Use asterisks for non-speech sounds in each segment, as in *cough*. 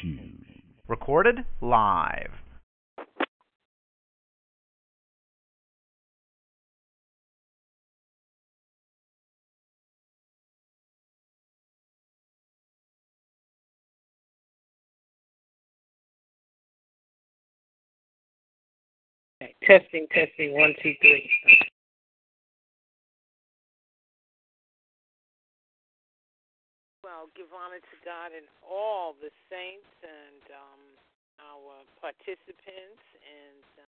Shoes. Recorded live. Testing, testing, one, two, three. Well, give honor to God and all the saints and um, our participants and uh,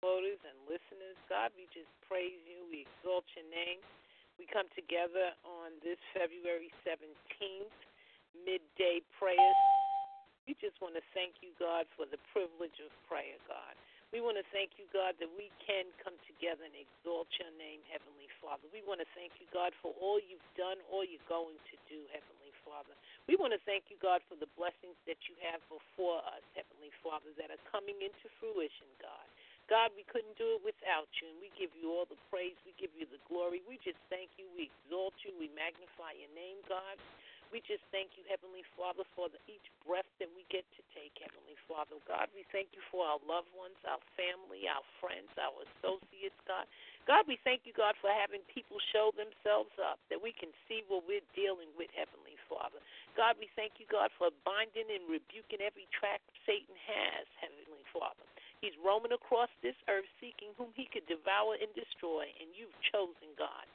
voters and listeners. God, we just praise you. We exalt your name. We come together on this February 17th, midday prayers. We just want to thank you, God, for the privilege of prayer, God. We want to thank you, God, that we can come together and exalt your name, Heavenly Father. We want to thank you, God, for all you've done, all you're going to do, Heavenly Father. We want to thank you, God, for the blessings that you have before us, Heavenly Father, that are coming into fruition, God. God, we couldn't do it without you, and we give you all the praise. We give you the glory. We just thank you. We exalt you. We magnify your name, God. We just thank you, Heavenly Father, for the, each breath that we get to take, Heavenly Father. God, we thank you for our loved ones, our family, our friends, our associates, God. God, we thank you, God, for having people show themselves up that we can see what we're dealing with, Heavenly Father. God, we thank you, God, for binding and rebuking every trap Satan has, Heavenly Father. He's roaming across this earth seeking whom he could devour and destroy, and you've chosen, God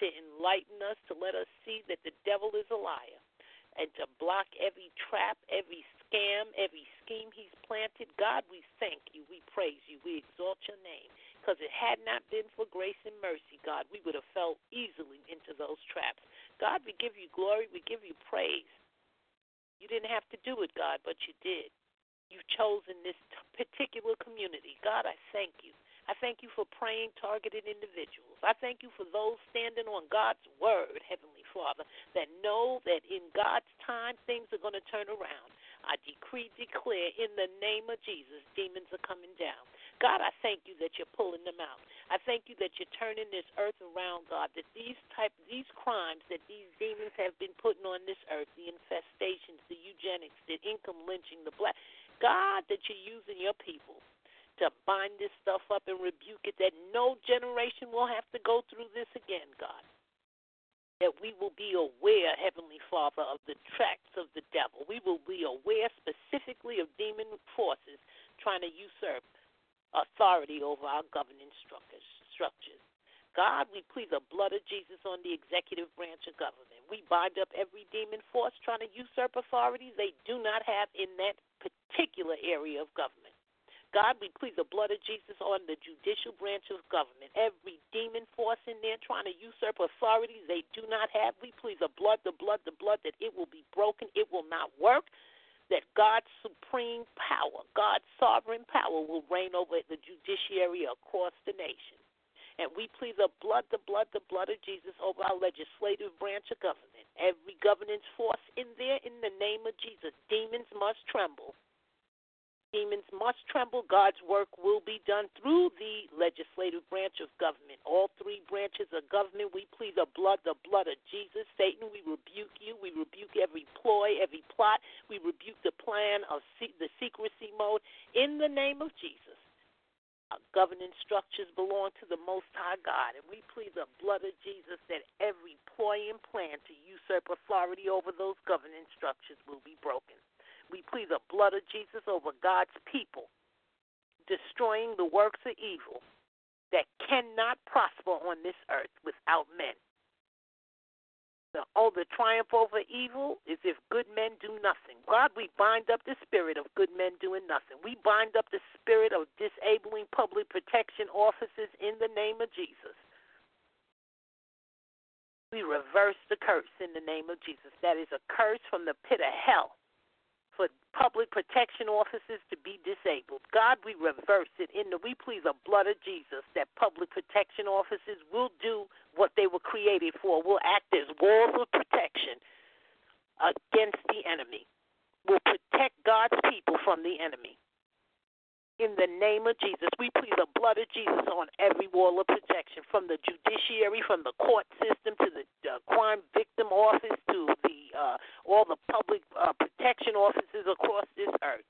to enlighten us, to let us see that the devil is a liar, and to block every trap, every scam, every scheme he's planted. God, we thank you. We praise you. We exalt your name. Because it had not been for grace and mercy, God, we would have fell easily into those traps. God, we give you glory. We give you praise. You didn't have to do it, God, but you did. You've chosen this particular community. God, I thank you. I thank you for praying targeted individuals. I thank you for those standing on God's word, Heavenly Father, that know that in God's time things are going to turn around. I decree, declare in the name of Jesus, demons are coming down. God, I thank you that you're pulling them out. I thank you that you're turning this earth around, God, that these type these crimes that these demons have been putting on this earth, the infestations, the eugenics, the income lynching, the black God, that you're using your people to bind this stuff up and rebuke it, that no generation will have to go through this again, God. That we will be aware, Heavenly Father, of the tracks of the devil. We will be aware specifically of demon forces trying to usurp authority over our governing structures. God, we plead the blood of Jesus on the executive branch of government. We bind up every demon force trying to usurp authority they do not have in that particular area of government. God, we plead the blood of Jesus on the judicial branch of government. Every demon force in there trying to usurp authority they do not have, we plead the blood, the blood, the blood, that it will be broken, it will not work, that God's supreme power, God's sovereign power will reign over the judiciary across the nation. And we plead the blood, the blood, the blood of Jesus over our legislative branch of government. Every governance force in there, in the name of Jesus, demons must tremble demons must tremble. God's work will be done through the legislative branch of government. All three branches of government, we plead the blood, the blood of Jesus. Satan, we rebuke you. We rebuke every ploy, every plot. We rebuke the plan of the secrecy mode in the name of Jesus. Our governing structures belong to the Most High God, and we plead the blood of Jesus that every ploy and plan to usurp authority over those governing structures will be broken. We plead the blood of Jesus over God's people, destroying the works of evil that cannot prosper on this earth without men. The, oh, the triumph over evil is if good men do nothing. God, we bind up the spirit of good men doing nothing. We bind up the spirit of disabling public protection officers in the name of Jesus. We reverse the curse in the name of Jesus. That is a curse from the pit of hell for public protection officers to be disabled. God, we reverse it in the we please the blood of Jesus that public protection officers will do what they were created for, will act as walls of protection against the enemy, will protect God's people from the enemy in the name of Jesus. We plead the blood of Jesus on every wall of protection from the judiciary, from the court system to the uh, crime victim office to the uh, all the public uh, protection offices across this earth.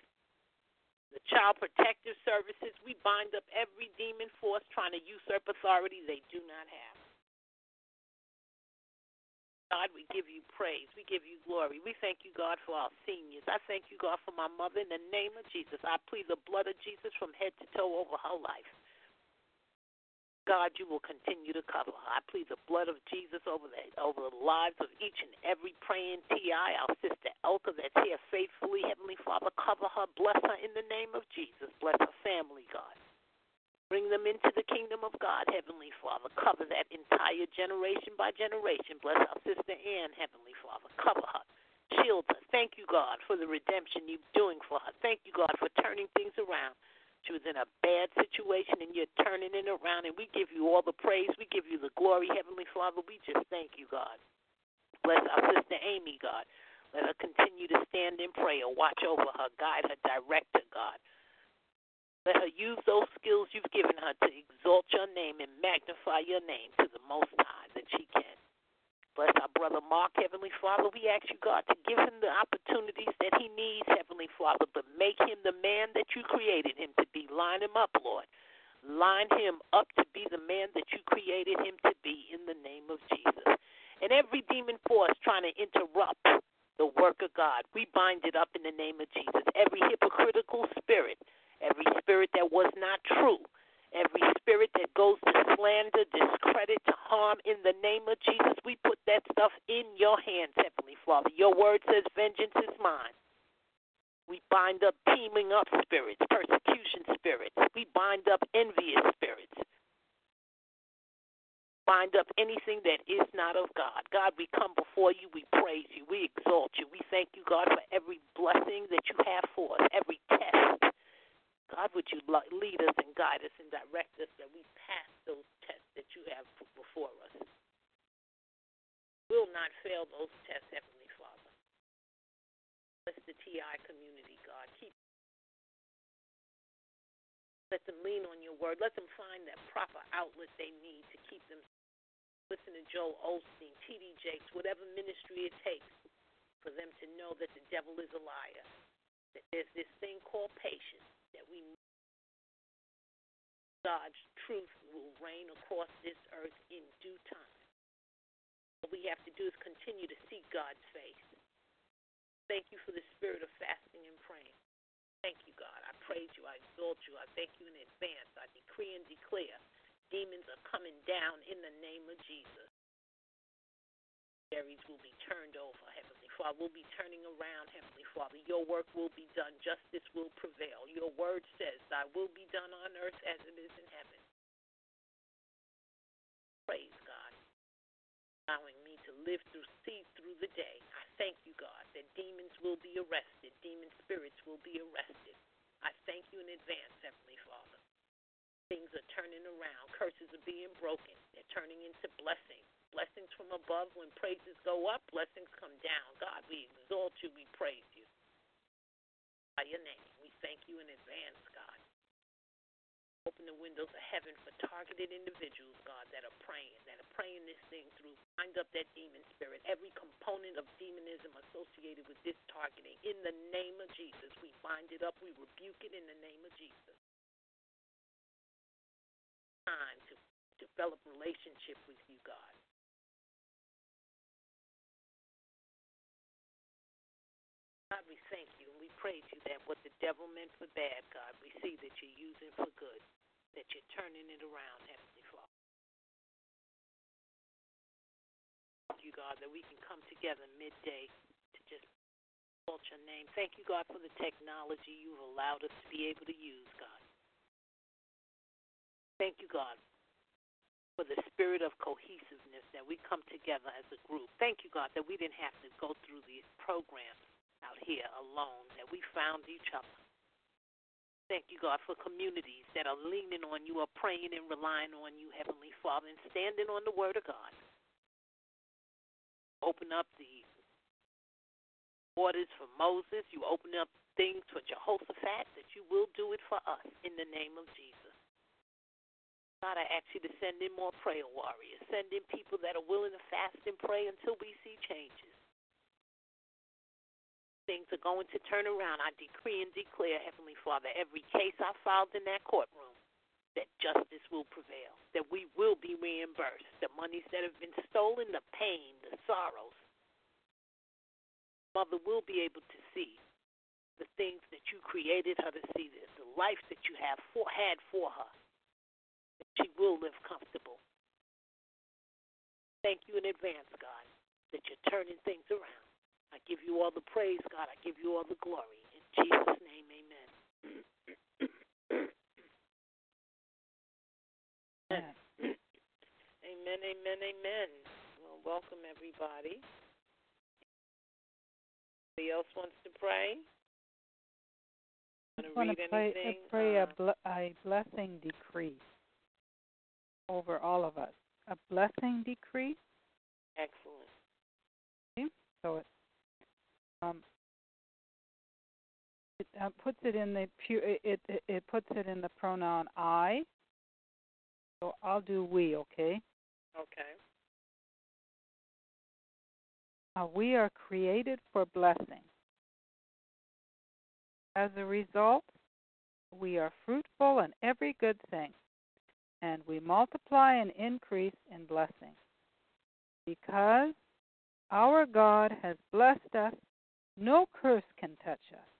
The child protective services, we bind up every demon force trying to usurp authority they do not have. God, we give you praise. We give you glory. We thank you, God, for our seniors. I thank you, God, for my mother. In the name of Jesus, I plead the blood of Jesus from head to toe over her life. God, you will continue to cover her. I plead the blood of Jesus over the over the lives of each and every praying TI, our sister Elka that's here faithfully. Heavenly Father, cover her, bless her in the name of Jesus. Bless her family, God. Bring them into the kingdom of God, Heavenly Father. Cover that entire generation by generation. Bless our sister Ann, Heavenly Father. Cover her. Shield her. Thank you, God, for the redemption you're doing for her. Thank you, God, for turning things around. She was in a bad situation and you're turning it around, and we give you all the praise. We give you the glory, Heavenly Father. We just thank you, God. Bless our sister Amy, God. Let her continue to stand in prayer. Watch over her, guide her, direct her, God. Let her use those skills you've given her to exalt your name and magnify your name to the most high that she can. Bless our brother Mark, Heavenly Father. We ask you, God, to give him the opportunities that he needs, Heavenly Father, but make him the man that you created him to be. Line him up, Lord. Line him up to be the man that you created him to be in the name of Jesus. And every demon force trying to interrupt the work of God, we bind it up in the name of Jesus. Every hypocritical spirit every spirit that was not true, every spirit that goes to slander, discredit, to harm, in the name of Jesus, we put that stuff in your hands, Heavenly Father. Your word says, Vengeance is mine. We bind up teaming up spirits, persecution spirits. We bind up envious spirits. Bind up anything that is not of God. God, we come before you. We praise you. We exalt you. We thank you, God, for every blessing that you have for us, every test God, would you lead us and guide us and direct us that we pass those tests that you have before us? We will not fail those tests, Heavenly Father. Bless the TI community, God. Keep let them lean on your word. Let them find that proper outlet they need to keep them. Listen to Joel Osteen, T.D. Jakes, whatever ministry it takes for them to know that the devil is a liar. That there's this thing called patience that we God's truth will reign across this earth in due time. What we have to do is continue to seek God's face. Thank you for the spirit of fasting and praying. Thank you, God. I praise you. I exalt you. I thank you in advance. I decree and declare demons are coming down in the name of Jesus. Areas will be turned over, Heavenly Father, will be turning around, Heavenly Father. Your work will be done. Justice will prevail. Your word says, Thy will be done on earth as it is in heaven. Praise God. Allowing me to live through, see through the day. I thank you, God, that demons will be arrested, demon spirits will be arrested. I thank you in advance, Heavenly Father. Things are turning around. Curses are being broken. They're turning into blessings blessings from above. When praises go up, blessings come down. God, we exalt you, we praise you. By your name, we thank you in advance, God. Open the windows of heaven for targeted individuals, God, that are praying, that are praying this thing through. Bind up that demon spirit, every component of demonism associated with this targeting. In the name of Jesus, we bind it up, we rebuke it in the name of Jesus. Time to develop relationship with you, God. Praise you that what the devil meant for bad, God, we see that you're using for good, that you're turning it around, Heavenly Father. Thank you, God, that we can come together midday to just exalt your name. Thank you, God, for the technology you've allowed us to be able to use, God. Thank you, God, for the spirit of cohesiveness that we come together as a group. Thank you, God, that we didn't have to go through these programs out here alone, that we found each other. Thank you, God, for communities that are leaning on you, are praying and relying on you, Heavenly Father, and standing on the Word of God. Open up the waters for Moses. You open up things for Jehoshaphat, that you will do it for us in the name of Jesus. God, I ask you to send in more prayer warriors. Send in people that are willing to fast and pray until we see changes things are going to turn around. I decree and declare, Heavenly Father, every case I filed in that courtroom, that justice will prevail, that we will be reimbursed, the monies that have been stolen, the pain, the sorrows. Mother will be able to see the things that you created her to see, the, the life that you have for, had for her. That she will live comfortable. Thank you in advance, God, that you're turning things around. I give you all the praise, God. I give you all the glory. In Jesus' name, amen. amen, amen, amen. Well, welcome, everybody. Anybody else wants to pray? I want to pray, pray uh, a, bl- a blessing decree over all of us. A blessing decree. Excellent. Okay? So it um, it uh, puts it in the pu- it, it it puts it in the pronoun I. So I'll do we. Okay. Okay. Uh, we are created for blessing. As a result, we are fruitful in every good thing, and we multiply and increase in blessing. Because our God has blessed us, no curse can touch us.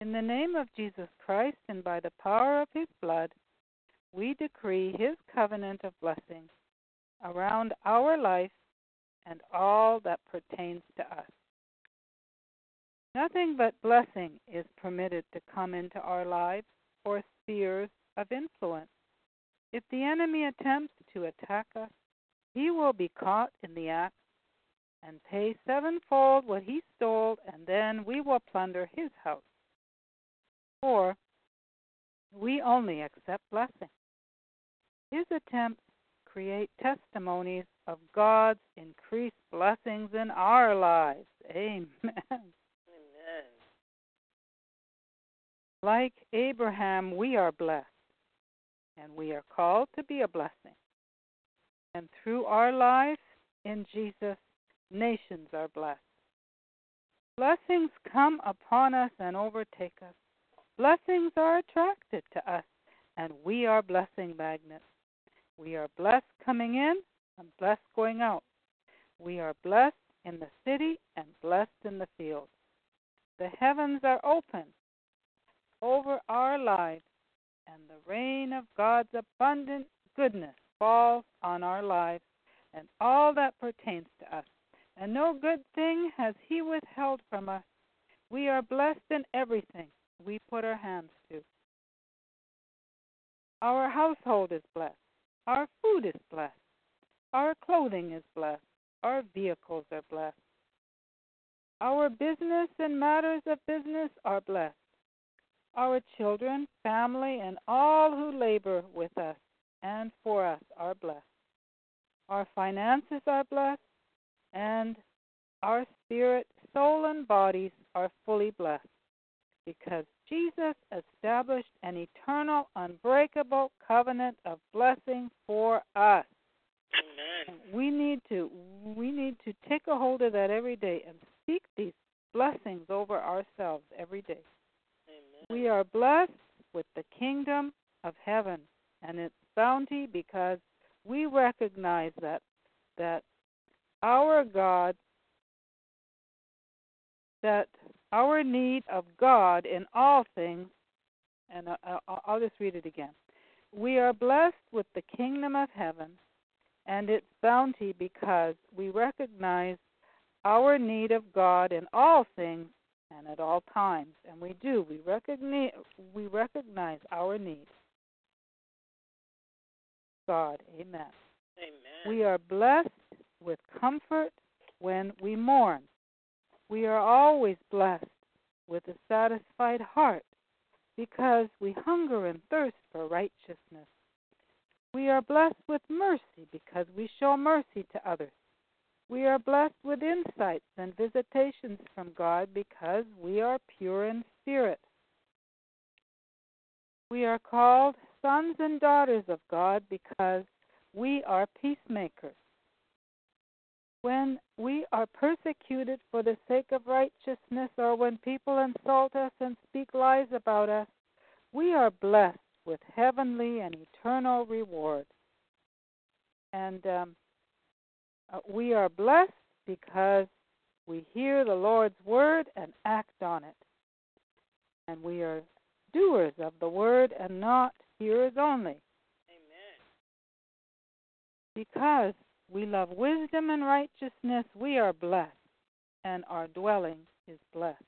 In the name of Jesus Christ and by the power of his blood, we decree his covenant of blessing around our life and all that pertains to us. Nothing but blessing is permitted to come into our lives or spheres of influence. If the enemy attempts to attack us, he will be caught in the act and pay sevenfold what he stole, and then we will plunder his house. For we only accept blessing. His attempts create testimonies of God's increased blessings in our lives. Amen. Amen. Like Abraham, we are blessed, and we are called to be a blessing. And through our life in Jesus, nations are blessed. Blessings come upon us and overtake us. Blessings are attracted to us, and we are blessing magnets. We are blessed coming in and blessed going out. We are blessed in the city and blessed in the field. The heavens are open over our lives, and the rain of God's abundant goodness falls on our lives and all that pertains to us. And no good thing has He withheld from us. We are blessed in everything we put our hands to. Our household is blessed. Our food is blessed. Our clothing is blessed. Our vehicles are blessed. Our business and matters of business are blessed. Our children, family, and all who labor with us and for us are blessed. Our finances are blessed, and our spirit, soul, and bodies are fully blessed because Jesus established an eternal, unbreakable covenant of blessing for us. Amen. We need to we need to take a hold of that every day and speak these blessings over ourselves every day. Amen. We are blessed with the kingdom of heaven and its bounty because we recognize that that our God that our need of God in all things and uh, uh, I'll just read it again. We are blessed with the kingdom of heaven and its bounty because we recognize our need of God in all things and at all times. And we do. We recognize we recognize our need. God. Amen. Amen. We are blessed with comfort when we mourn. We are always blessed with a satisfied heart because we hunger and thirst for righteousness. We are blessed with mercy because we show mercy to others. We are blessed with insights and visitations from God because we are pure in spirit. We are called sons and daughters of God because we are peacemakers. When we are persecuted for the sake of righteousness, or when people insult us and speak lies about us, we are blessed with heavenly and eternal reward. And um, uh, we are blessed because we hear the Lord's word and act on it. And we are doers of the word and not hearers only. Amen. Because we love wisdom and righteousness, we are blessed, and our dwelling is blessed.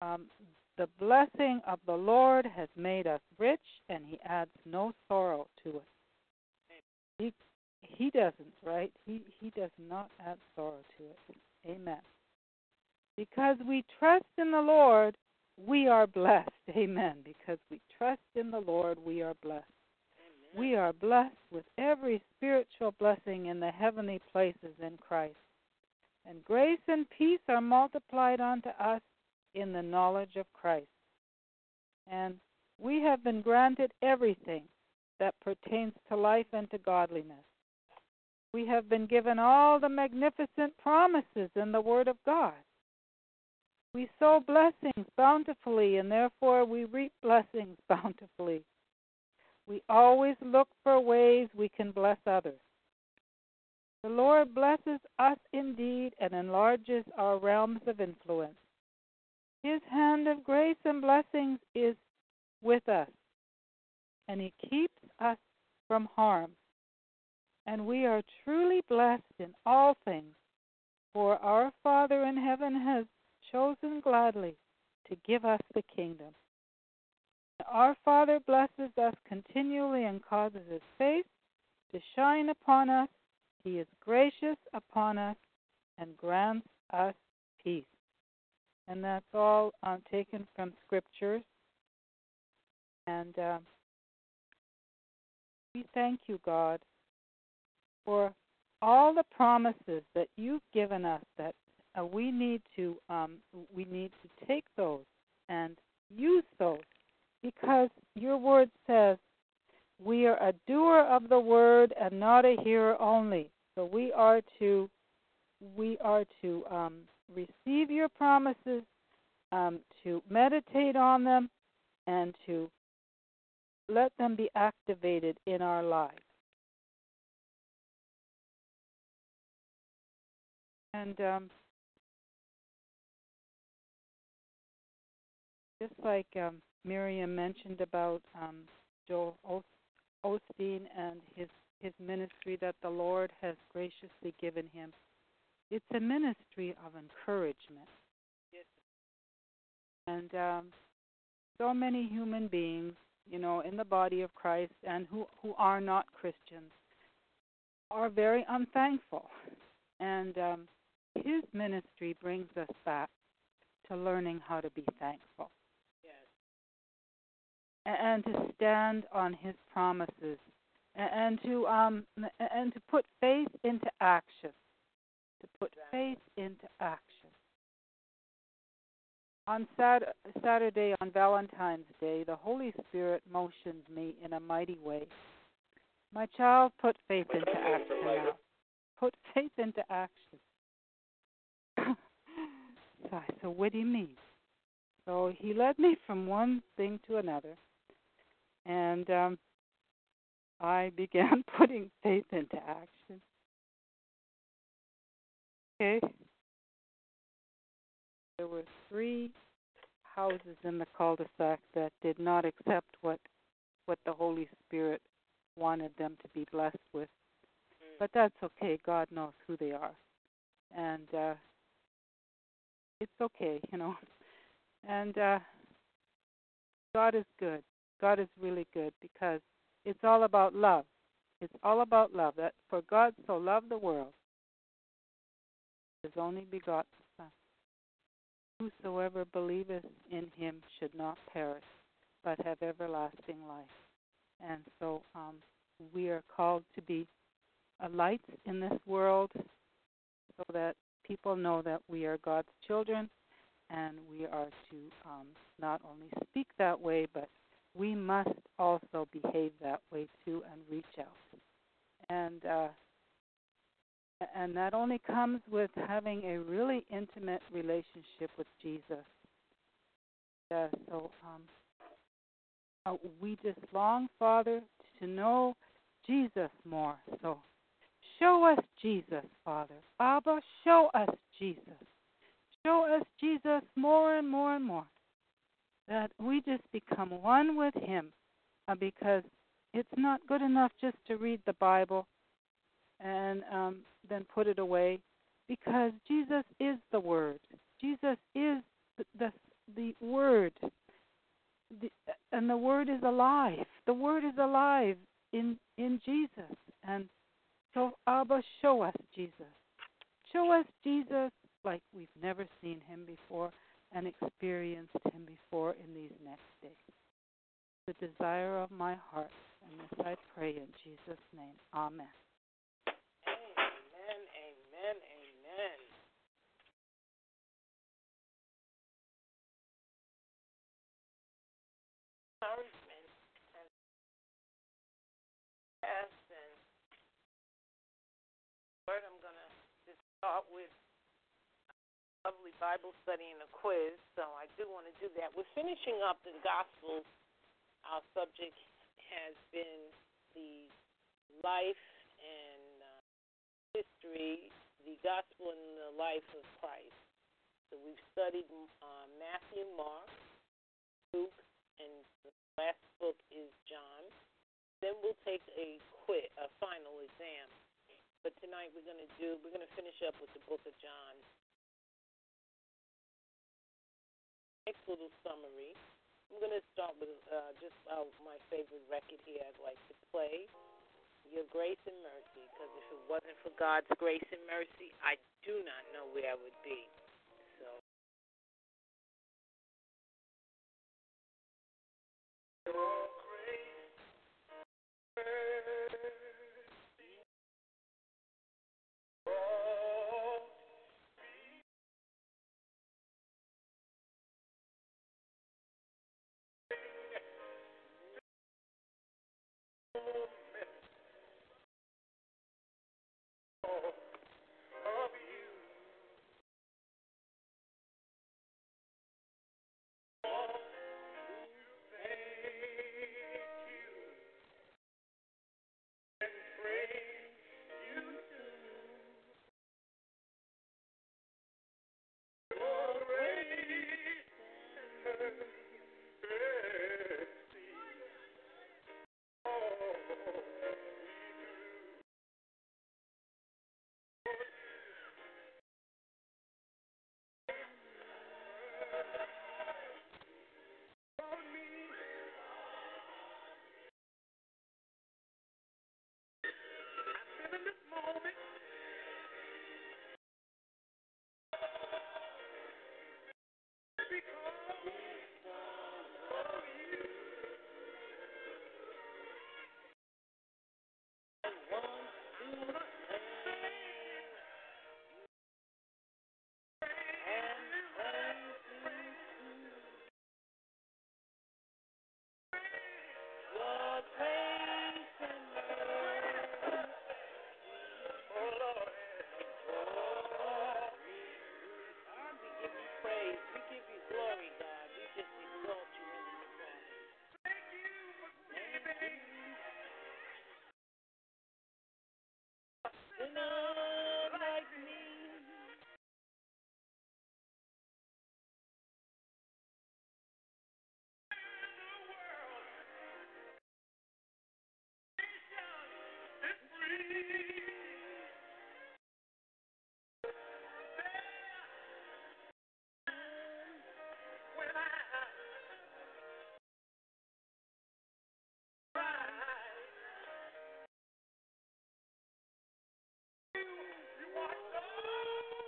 Um, the blessing of the Lord has made us rich, and He adds no sorrow to it. He He doesn't, right? He He does not add sorrow to it. Amen. Because we trust in the Lord, we are blessed. *laughs* Amen. Because we trust in the Lord, we are blessed. We are blessed with every spiritual blessing in the heavenly places in Christ. And grace and peace are multiplied unto us in the knowledge of Christ. And we have been granted everything that pertains to life and to godliness. We have been given all the magnificent promises in the Word of God. We sow blessings bountifully, and therefore we reap blessings *laughs* bountifully. We always look for ways we can bless others. The Lord blesses us indeed and enlarges our realms of influence. His hand of grace and blessings is with us, and He keeps us from harm. And we are truly blessed in all things, for our Father in heaven has chosen gladly to give us the kingdom. Our Father blesses us continually and causes His face to shine upon us. He is gracious upon us and grants us peace. And that's all um, taken from scriptures. And uh, we thank you, God, for all the promises that you've given us. That uh, we need to um, we need to take those and use those because your word says we are a doer of the word and not a hearer only. So we are to we are to um, receive your promises, um, to meditate on them, and to let them be activated in our lives. And um, just like um, Miriam mentioned about um, Joel Osteen and his his ministry that the Lord has graciously given him. It's a ministry of encouragement. Yes. And um, so many human beings, you know, in the body of Christ and who who are not Christians, are very unthankful. And um, his ministry brings us back to learning how to be thankful and to stand on his promises and to um and to put faith into action to put faith into action. On Saturday on Valentine's Day the Holy Spirit motioned me in a mighty way. My child put faith into action now. Put faith into action. *coughs* So what do you mean? So he led me from one thing to another and um, I *laughs* began putting faith into action. Okay. There were three houses in the cul-de-sac that did not accept what what the Holy Spirit wanted them to be blessed with. Mm. But that's okay. God knows who they are. And uh it's okay, you know. *laughs* And uh God is good. God is really good because it's all about love. It's all about love. That for God so loved the world, his only begotten Son. Whosoever believeth in him should not perish, but have everlasting life. And so um, we are called to be a light in this world so that people know that we are God's children and we are to um, not only speak that way but we must also behave that way too and reach out. And uh, And that only comes with having a really intimate relationship with Jesus. Yeah, so um, uh, we just long, Father, to know Jesus more. So show us Jesus, Father. Abba, show us Jesus. Show us Jesus more and more and more. That we just become one with Him uh, because it's not good enough just to read the Bible and um, then put it away because Jesus is the Word. Jesus is the, the, the Word. The, and the Word is alive. The Word is alive in, in Jesus. And so, Abba, show us Jesus. Show us Jesus like we've never seen him before and experienced him before in these next days. The desire of my heart, and this I pray in Jesus' name. Amen. Amen, amen, amen. Encouragement and word I'm gonna just start with lovely Bible study and a quiz, so I do want to do that. We're finishing up the Gospels. Our subject has been the life and uh, history, the gospel and the life of Christ. So we've studied uh, Matthew, Mark, Luke, and the last book is John. Then we'll take a quit, a final exam. But tonight we're going to do, we're going to finish up with the book of John. Next little summary. I'm going to start with uh, just uh, my favorite record here I'd like to play. Your grace and mercy, because if it wasn't for God's grace and mercy, I do not know where I would be. So. Your grace, Grace and mercy.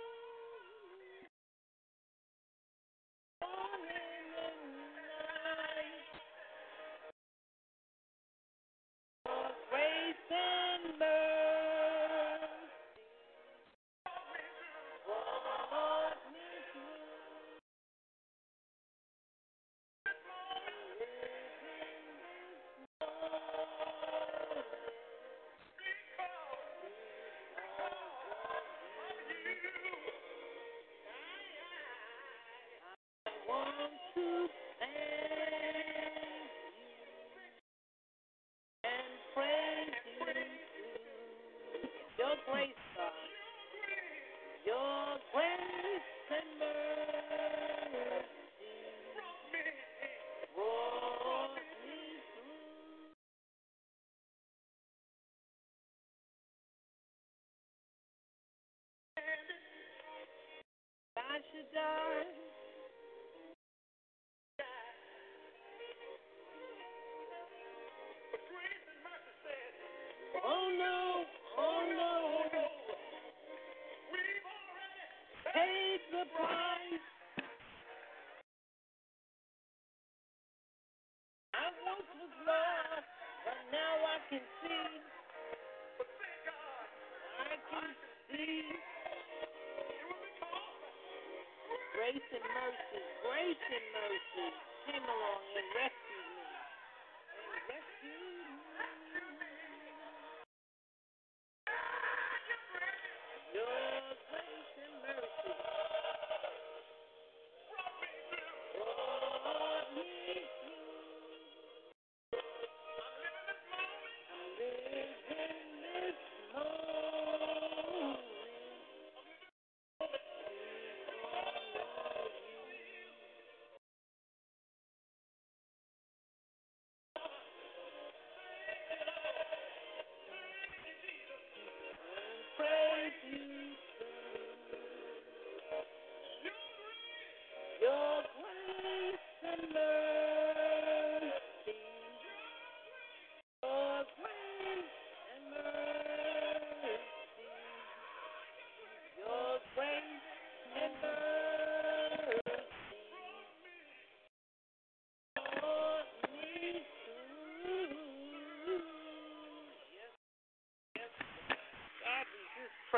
Mercy. Came along and rescued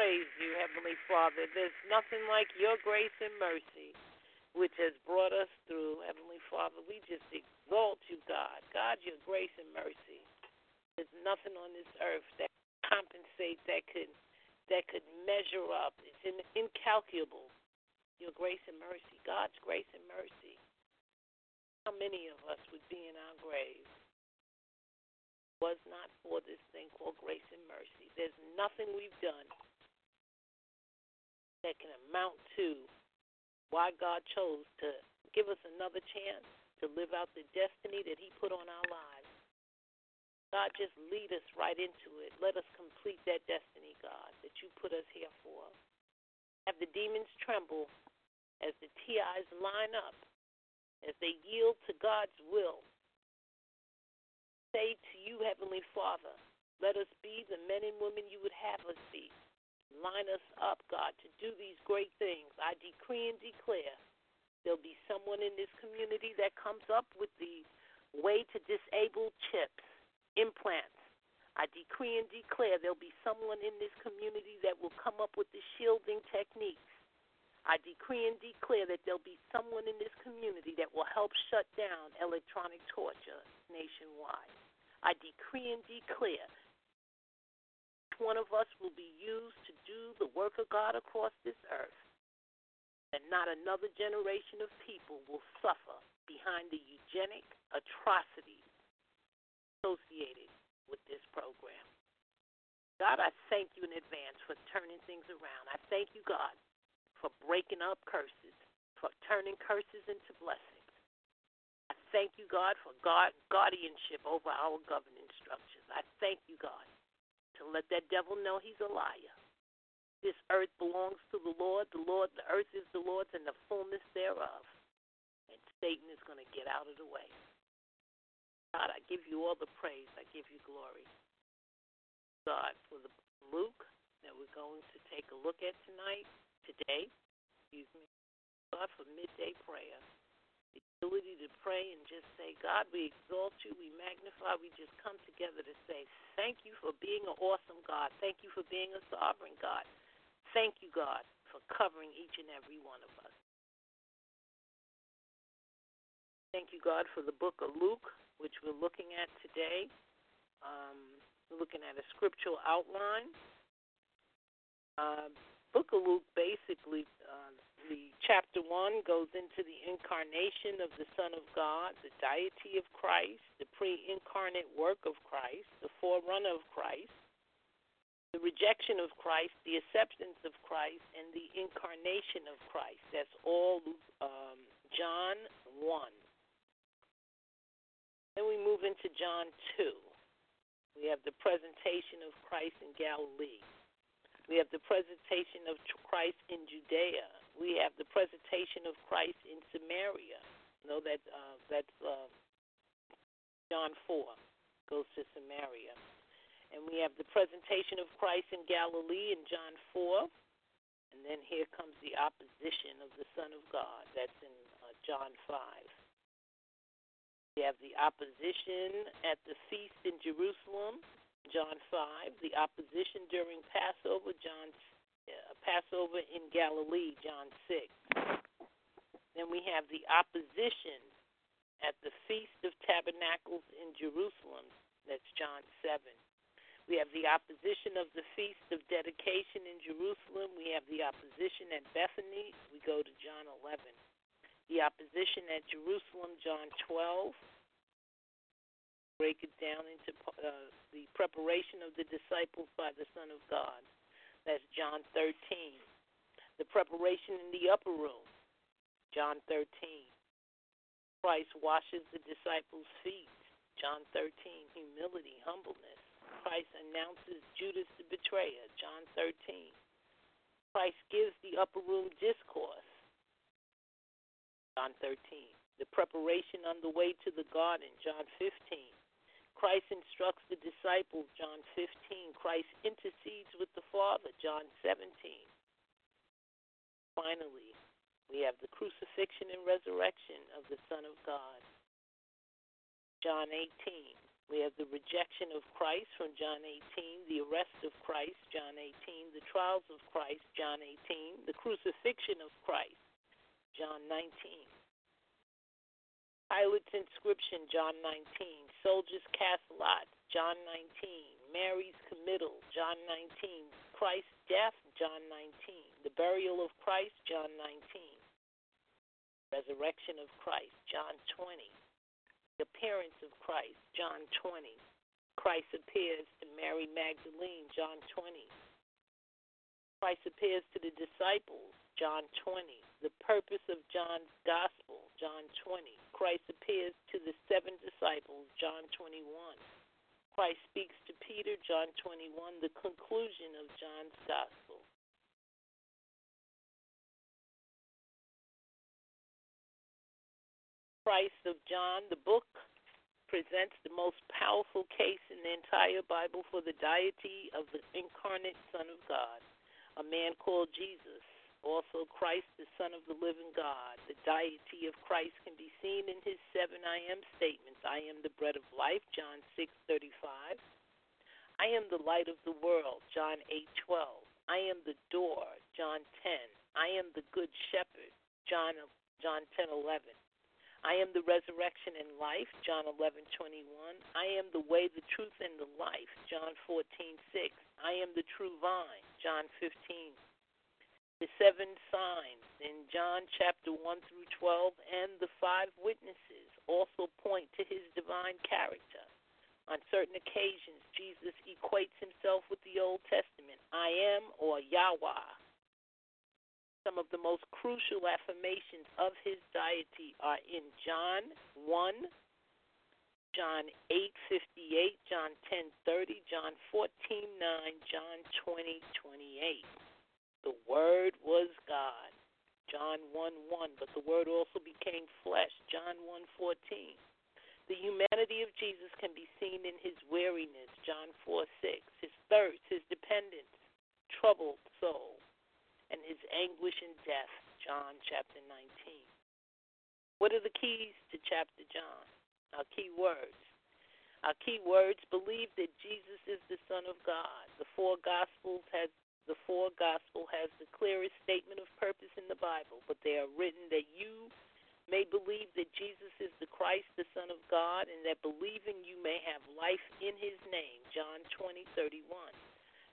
praise you, Heavenly Father. There's nothing like your grace and mercy, which has brought us through. Heavenly Father, we just exalt you, God. God, your grace and mercy. There's nothing on this earth that compensates, that could that could measure up. It's in, incalculable. Your grace and mercy, God's grace and mercy. How many of us would be in our graves? was not for this thing called grace and mercy. There's nothing we've done that can amount to why God chose to give us another chance to live out the destiny that He put on our lives. God, just lead us right into it. Let us complete that destiny, God, that you put us here for. Have the demons tremble as the TIs line up, as they yield to God's will say to you, Heavenly Father, let us be the men and women you would have us be. Line us up, God, to do these great things. I decree and declare there'll be someone in this community that comes up with the way to disable chips, implants. I decree and declare there'll be someone in this community that will come up with the shielding techniques. I decree and declare that there'll be someone in this community that will help shut down electronic torture nationwide. I decree and declare one of us will be used to do the work of God across this earth, and not another generation of people will suffer behind the eugenic atrocities associated with this program. God, I thank you in advance for turning things around. I thank you, God, for breaking up curses, for turning curses into blessings. I thank you, God, for God guardianship over our governing structures. I thank you, God, to let that devil know he's a liar. This earth belongs to the Lord. The Lord, the earth is the Lord's and the fullness thereof. And Satan is going to get out of the way. God, I give you all the praise. I give you glory. God, for the Luke that we're going to take a look at tonight, today, excuse me. God, for midday prayer the ability to pray and just say, God, we exalt you, we magnify, we just come together to say, thank you for being an awesome God. Thank you for being a sovereign God. Thank you, God, for covering each and every one of us. Thank you, God, for the book of Luke, which we're looking at today. Um, we're looking at a scriptural outline. Uh, book of Luke basically uh, chapter one goes into the incarnation of the Son of God, the deity of Christ, the pre-incarnate work of Christ, the forerunner of Christ, the the rejection of Christ, the acceptance of Christ, and the incarnation of Christ. That's all um, John 1. Then we move into John 2. We have the presentation of Christ in Galilee. We have the presentation of Christ in Judea. We have the presentation of Christ in Samaria. No, that uh, that's uh, John 4 goes to Samaria. And we have the presentation of Christ in Galilee in John 4. And then here comes the opposition of the Son of God. That's in uh, John 5. We have the opposition at the feast in Jerusalem, John 5. The opposition during Passover, John Passover in Galilee, John 6. Then we have the opposition at the Feast of Tabernacles in Jerusalem, that's John 7. We have the opposition of the Feast of Dedication in Jerusalem. We have the opposition at Bethany. We go to John 11. The opposition at Jerusalem, John 12. Break it down into uh, the preparation of the disciples by the Son of God. That's John 13. The preparation in the upper room, John 13. Christ washes the disciples' feet, John 13. Humility, humbleness. Christ announces Judas the betrayer, John 13. Christ gives the upper room discourse, John 13. The preparation on the way to the garden, John 15. Christ instructs the disciples, John 15. Christ intercedes with the Father, John 17. Finally, we have the crucifixion and resurrection of the Son of God, John 18. We have the rejection of Christ from John 18, the arrest of Christ, John 18, the trials of Christ, John 18, the crucifixion of Christ, John 19. Pilate's inscription, John 19. Soldiers cast lots, John 19. Mary's committal, John 19. Christ's death, John 19. The burial of Christ, John 19. Resurrection of Christ, John 20 The appearance of Christ, John 20. Christ appears to Mary Magdalene, John 20. Christ appears to the disciples, John 20. The purpose of John's gospel, John 20. Christ appears to the seven disciples, John 21. Christ speaks to Peter, John 21. The conclusion of John's gospel. Christ of John, the book presents the most powerful case in the entire Bible for the deity of the incarnate Son of God, a man called Jesus, also Christ, the Son of the living God. The deity of Christ can be seen in his seven I am statements. I am the bread of life, John 6:35. I am the light of the world, John 8:12. I am the door, John 10. I am the good shepherd, John John 10:11. I am the resurrection and life, John 11:21. I am the way, the truth, and the life, John 14:6. I am the true vine, John 15. The seven signs in John chapter 1 through 12 and the five witnesses also point to his divine character. On certain occasions, Jesus equates himself with the Old Testament. I am, or Yahweh, some of the most crucial affirmations of his deity are in John 1, John 8:58, John 10:30, John 14:9, John 20:28. The Word was God. John 1:1, but the Word also became flesh. John 1:14. The humanity of Jesus can be seen in his weariness, John 4:6, his thirst, his dependence, troubled soul and his anguish and death, John chapter 19. What are the keys to chapter John? Our key words. Our key words believe that Jesus is the Son of God. The four Gospels has the four gospel has the clearest statement of purpose in the Bible, but they are written that you may believe that Jesus is the Christ, the Son of God, and that believing you may have life in his name. John 20, 31.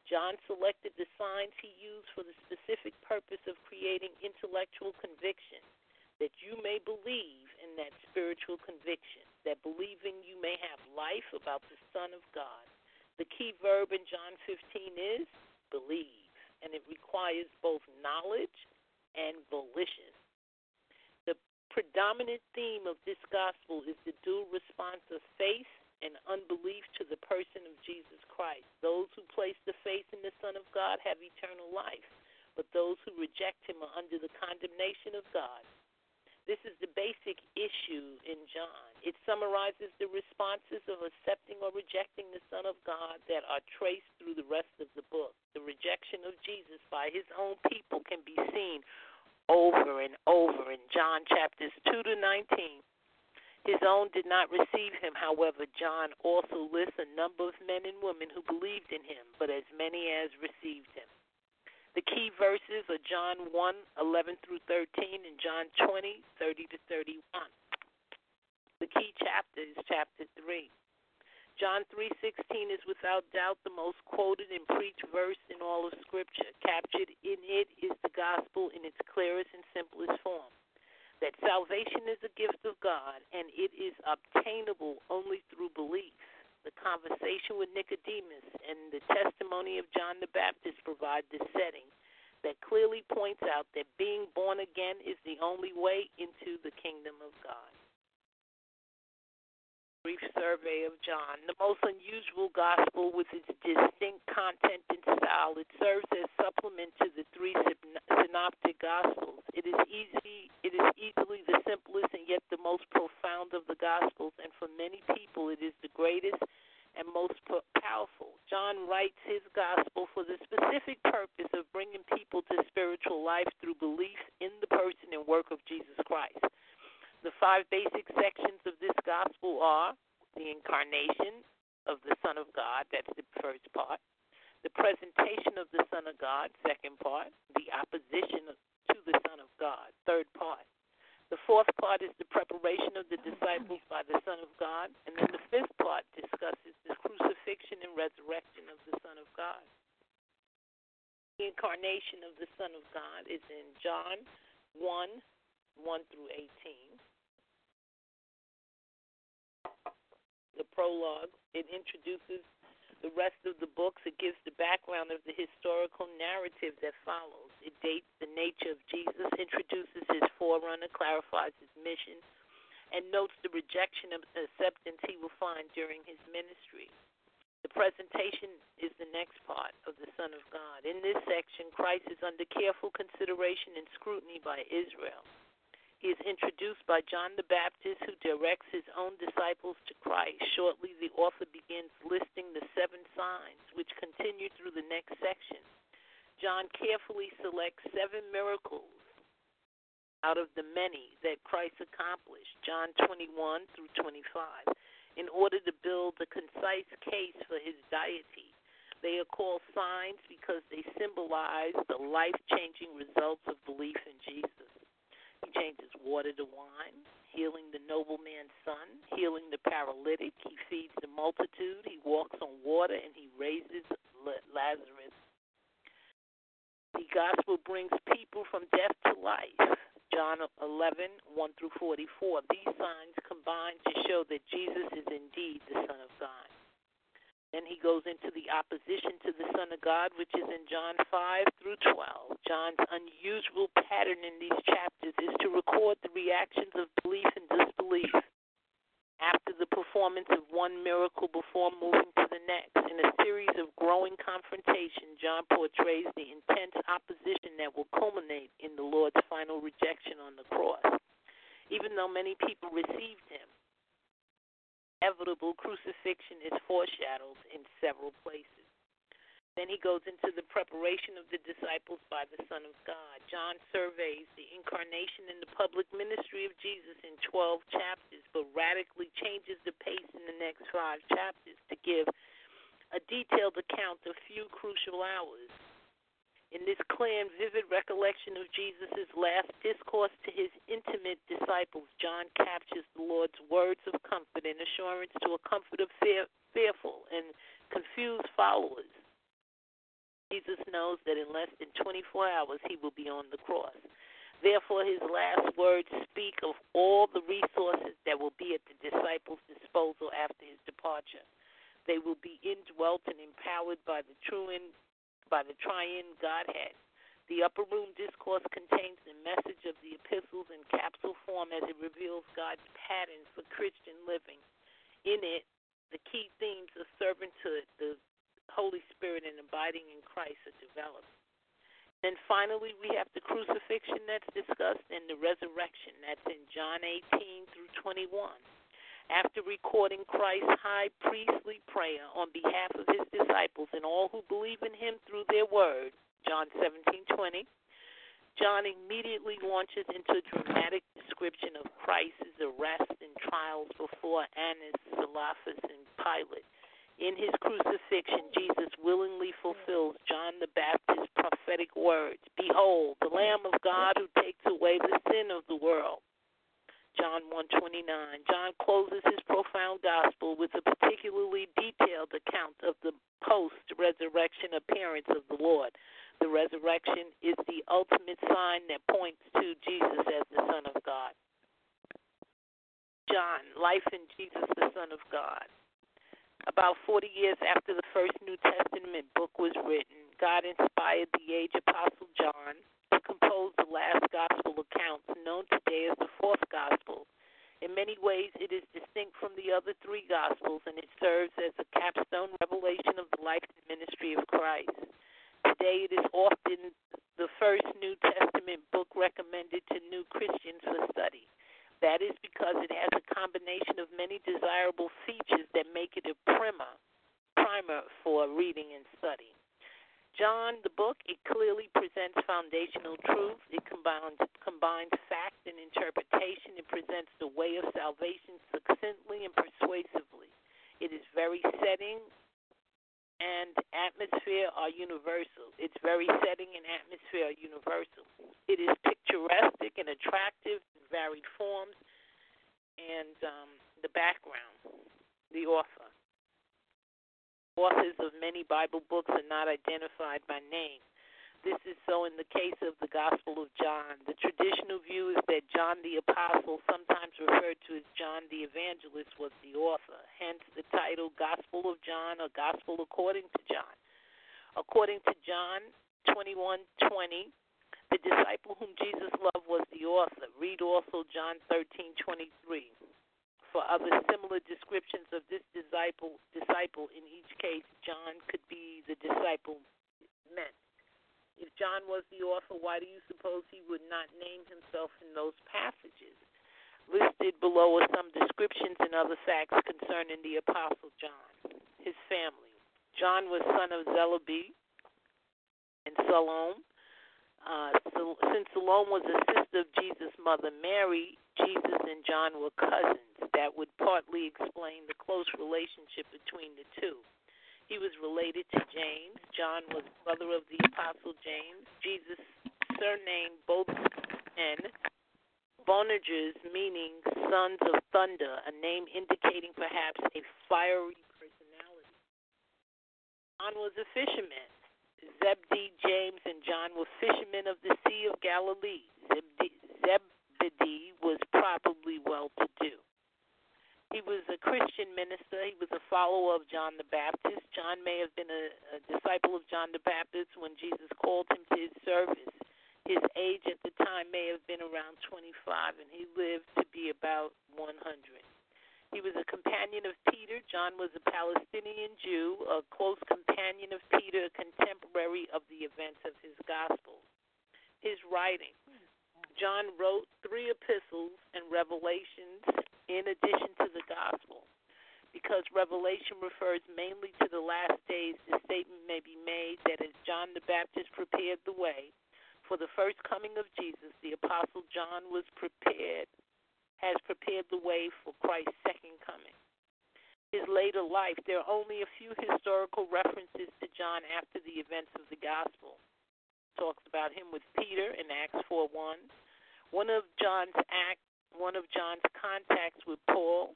John selected the signs he used for the specific purpose of creating intellectual conviction, that you may believe in that spiritual conviction, that believing you may have life about the Son of God. The key verb in John 15 is believes, and it requires both knowledge and volition. The predominant theme of this gospel is the dual response of faith and unbelief to the person of Jesus Christ. Those who place the faith in the Son of God have eternal life, but those who reject him are under the condemnation of God. This is the basic issue in John. It summarizes the responses of accepting or rejecting the Son of God that are traced through the rest of the book. The rejection of Jesus by his own people can be seen over and over in John chapters 2 to 19 his own did not receive him. However, John also lists a number of men and women who believed in him, but as many as received him. The key verses are John 1 11 through 13 and John 20 30 to 31. The key chapter is chapter 3. John 3:16 is without doubt the most quoted and preached verse in all of scripture. Captured in it is the gospel in its clearest and simplest form that salvation is a gift of God and it is obtainable only through belief. The conversation with Nicodemus and the testimony of John the Baptist provide this setting that clearly points out that being born again is the only way into the kingdom of God brief survey of John, the most unusual gospel with its distinct content and style. It serves as supplement to the three synoptic gospels. It is easy it is easily the simplest and yet the most profound of the gospels, and for many people it is the greatest and most powerful. John writes his gospel for the specific purpose of bringing people to spiritual life through belief in the person and work of Jesus Christ. The five basic sections of this gospel are the incarnation of the Son of God, that's the first part, the presentation of the Son of God, second part, the opposition to the Son of God, third part. The fourth part is the preparation of the disciples by the Son of God, and then the fifth part discusses the crucifixion and resurrection of the Son of God. The incarnation of the Son of God is in John 1 1 through 18. The prologue. It introduces the rest of the books. It gives the background of the historical narrative that follows. It dates the nature of Jesus, introduces his forerunner, clarifies his mission, and notes the rejection of acceptance he will find during his ministry. The presentation is the next part of the Son of God. In this section, Christ is under careful consideration and scrutiny by Israel. He is introduced by John the Baptist, who directs his own disciples to Christ. Shortly, the author begins listing the seven signs, which continue through the next section. John carefully selects seven miracles out of the many that Christ accomplished, John 21 through 25, in order to build a concise case for his deity. They are called signs because they symbolize the life changing results of belief in Jesus. He changes water to wine, healing the nobleman's son, healing the paralytic. He feeds the multitude. He walks on water, and he raises Lazarus. The gospel brings people from death to life. John 11, 1 through 44. These signs combine to show that Jesus is indeed the Son of God. Then he goes into the opposition to the Son of God, which is in John 5 through 12. John's unusual pattern in these chapters is to record the reactions of belief and disbelief after the performance of one miracle before moving to the next. In a series of growing confrontation, John portrays the intense opposition that will culminate in the Lord's final rejection on the cross. Even though many people received him, inevitable crucifixion is foreshadowed in several places. Then he goes into the preparation of the disciples by the Son of God. John surveys the incarnation and the public ministry of Jesus in 12 chapters, but radically changes the pace in the next five chapters to give a detailed account of few crucial hours in this clear and vivid recollection of Jesus' last discourse to his intimate disciples, John captures the Lord's words of comfort and assurance to a comfort of fear, fearful and confused followers. Jesus knows that in less than 24 hours he will be on the cross. Therefore, his last words speak of all the resources that will be at the disciples' disposal after his departure. They will be indwelt and empowered by the true by the triune Godhead. The upper room discourse contains the message of the epistles in capsule form as it reveals God's pattern for Christian living. In it, the key themes of servanthood, the Holy Spirit, and abiding in Christ are developed. And finally, we have the crucifixion that's discussed and the resurrection. That's in John 18 through 21. After recording Christ's high priestly prayer on behalf of his disciples and all who believe in him through their word, John 17:20, John immediately launches into a dramatic description of Christ's arrest and trials before Annas, Caiaphas, and Pilate. In his crucifixion, Jesus willingly fulfills John the Baptist's prophetic words Behold, the Lamb of God who takes away the sin of the world. John 1:29. John closes his profound gospel with a particularly detailed account of the post-resurrection appearance of the Lord. The resurrection is the ultimate sign that points to Jesus as the Son of God. John, life in Jesus, the Son of God. About 40 years after the first New Testament book was written, God inspired the age apostle John to compose the last gospel accounts known today as the fourth gospel. In many ways, it is distinct from the other three gospels, and it serves as a capstone revelation of the life and ministry of Christ. Today, it is often the first New Testament book recommended to new Christians for study. That is because it has a combination of many desirable features that make it a primer, primer for reading and study. John, the book, it clearly presents foundational truths. It combines, combines fact and interpretation. It presents the way of salvation succinctly and persuasively. It is very setting and atmosphere are universal. Its very setting and atmosphere are universal. It is picturesque and attractive in varied forms, and um, the background, the author. Authors of many Bible books are not identified by name. This is so in the case of the Gospel of John. The traditional view is that John the Apostle, sometimes referred to as John the Evangelist, was the author. Hence the title Gospel of John or Gospel according to John. According to John 21:20, the disciple whom Jesus loved was the author. Read also John 13:23 for other similar descriptions of this disciple. Disciple in each case, John could be the disciple meant. If John was the author, why do you suppose he would not name himself in those passages? Listed below are some descriptions and other facts concerning the Apostle John, his family. John was son of Zebedee and Salome. Uh, so, since Salome was a sister of Jesus' mother Mary, Jesus and John were cousins. That would partly explain the close relationship between the two. He was related to James. John was brother of the Apostle James. Jesus surnamed both men Boanerges, meaning sons of thunder, a name indicating perhaps a fiery personality. John was a fisherman. Zebedee, James, and John were fishermen of the Sea of Galilee. Zebedee was probably well to do. He was a Christian minister. He was a follower of John the Baptist. John may have been a, a disciple of John the Baptist when Jesus called him to his service. His age at the time may have been around 25, and he lived to be about 100. He was a companion of Peter. John was a Palestinian Jew, a close companion of Peter, a contemporary of the events of his gospel. His writing. John wrote three epistles and revelations in addition to the gospel. Because Revelation refers mainly to the last days, the statement may be made that as John the Baptist prepared the way for the first coming of Jesus, the Apostle John was prepared, has prepared the way for Christ's second coming. His later life, there are only a few historical references to John after the events of the gospel. Talks about him with Peter in Acts 4 1. One of John's act one of John's contacts with Paul.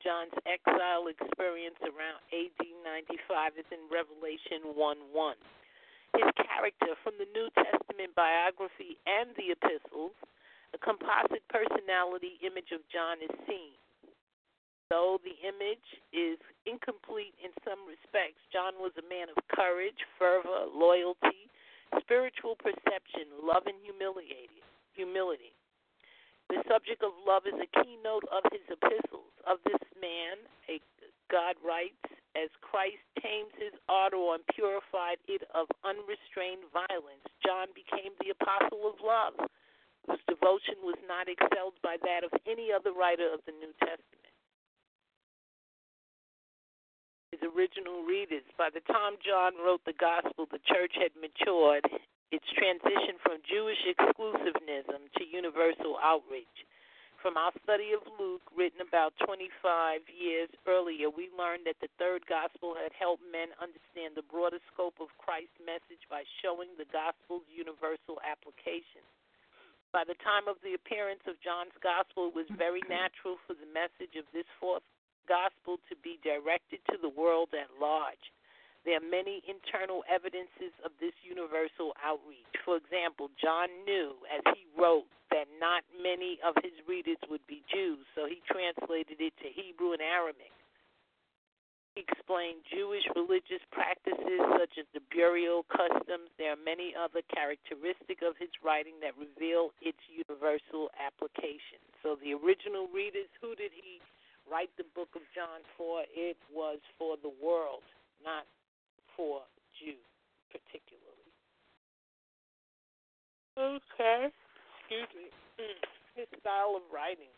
John's exile experience around AD 95 is in Revelation 1 1. His character from the New Testament biography and the epistles, a composite personality image of John is seen. Though the image is incomplete in some respects, John was a man of courage, fervor, loyalty, spiritual perception, love, and humility. Humility. The subject of love is a keynote of his epistles. Of this man, a God writes, as Christ tames his ardor and purified it of unrestrained violence, John became the apostle of love, whose devotion was not excelled by that of any other writer of the New Testament. His original readers, by the time John wrote the gospel, the church had matured its transition from Jewish exclusivism to universal outreach. From our study of Luke, written about 25 years earlier, we learned that the third gospel had helped men understand the broader scope of Christ's message by showing the gospel's universal application. By the time of the appearance of John's gospel, it was very natural for the message of this fourth gospel to be directed to the world at large. There are many internal evidences of this universal outreach. For example, John knew as he wrote that not many of his readers would be Jews, so he translated it to Hebrew and Aramaic. He explained Jewish religious practices such as the burial customs. There are many other characteristics of his writing that reveal its universal application. So the original readers, who did he write the book of John for? It was for the world, not for Jews particularly. Okay. Excuse me. Mm. His style of writing.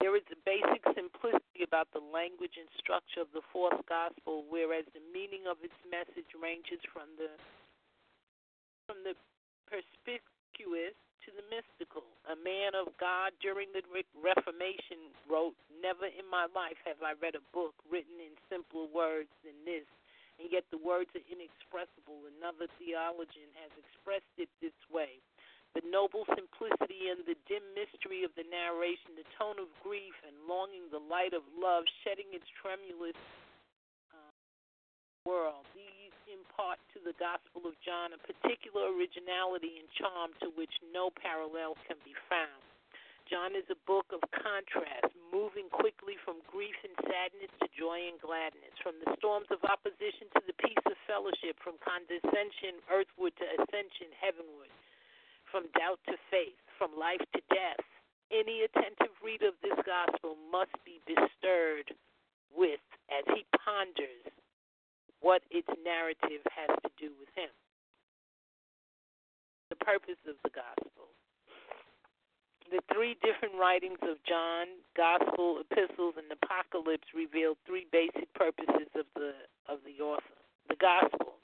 There is a basic simplicity about the language and structure of the fourth gospel, whereas the meaning of its message ranges from the from the perspicuous to the mystical. A man of God during the Reformation wrote, Never in my life have I read a book written in simpler words than this, and yet the words are inexpressible. Another theologian has expressed it this way the noble simplicity and the dim mystery of the narration, the tone of grief and longing, the light of love shedding its tremulous uh, world. These impart to the Gospel of John a particular originality and charm to which no parallel can be found. John is a book of contrast, moving quickly from grief and sadness to joy and gladness, from the storms of opposition to the peace of fellowship, from condescension earthward to ascension heavenward, from doubt to faith, from life to death. Any attentive reader of this gospel must be bestirred with as he ponders what its narrative has to do with him. The purpose of the gospel the three different writings of John, Gospel, Epistles, and Apocalypse reveal three basic purposes of the of the author. The Gospel,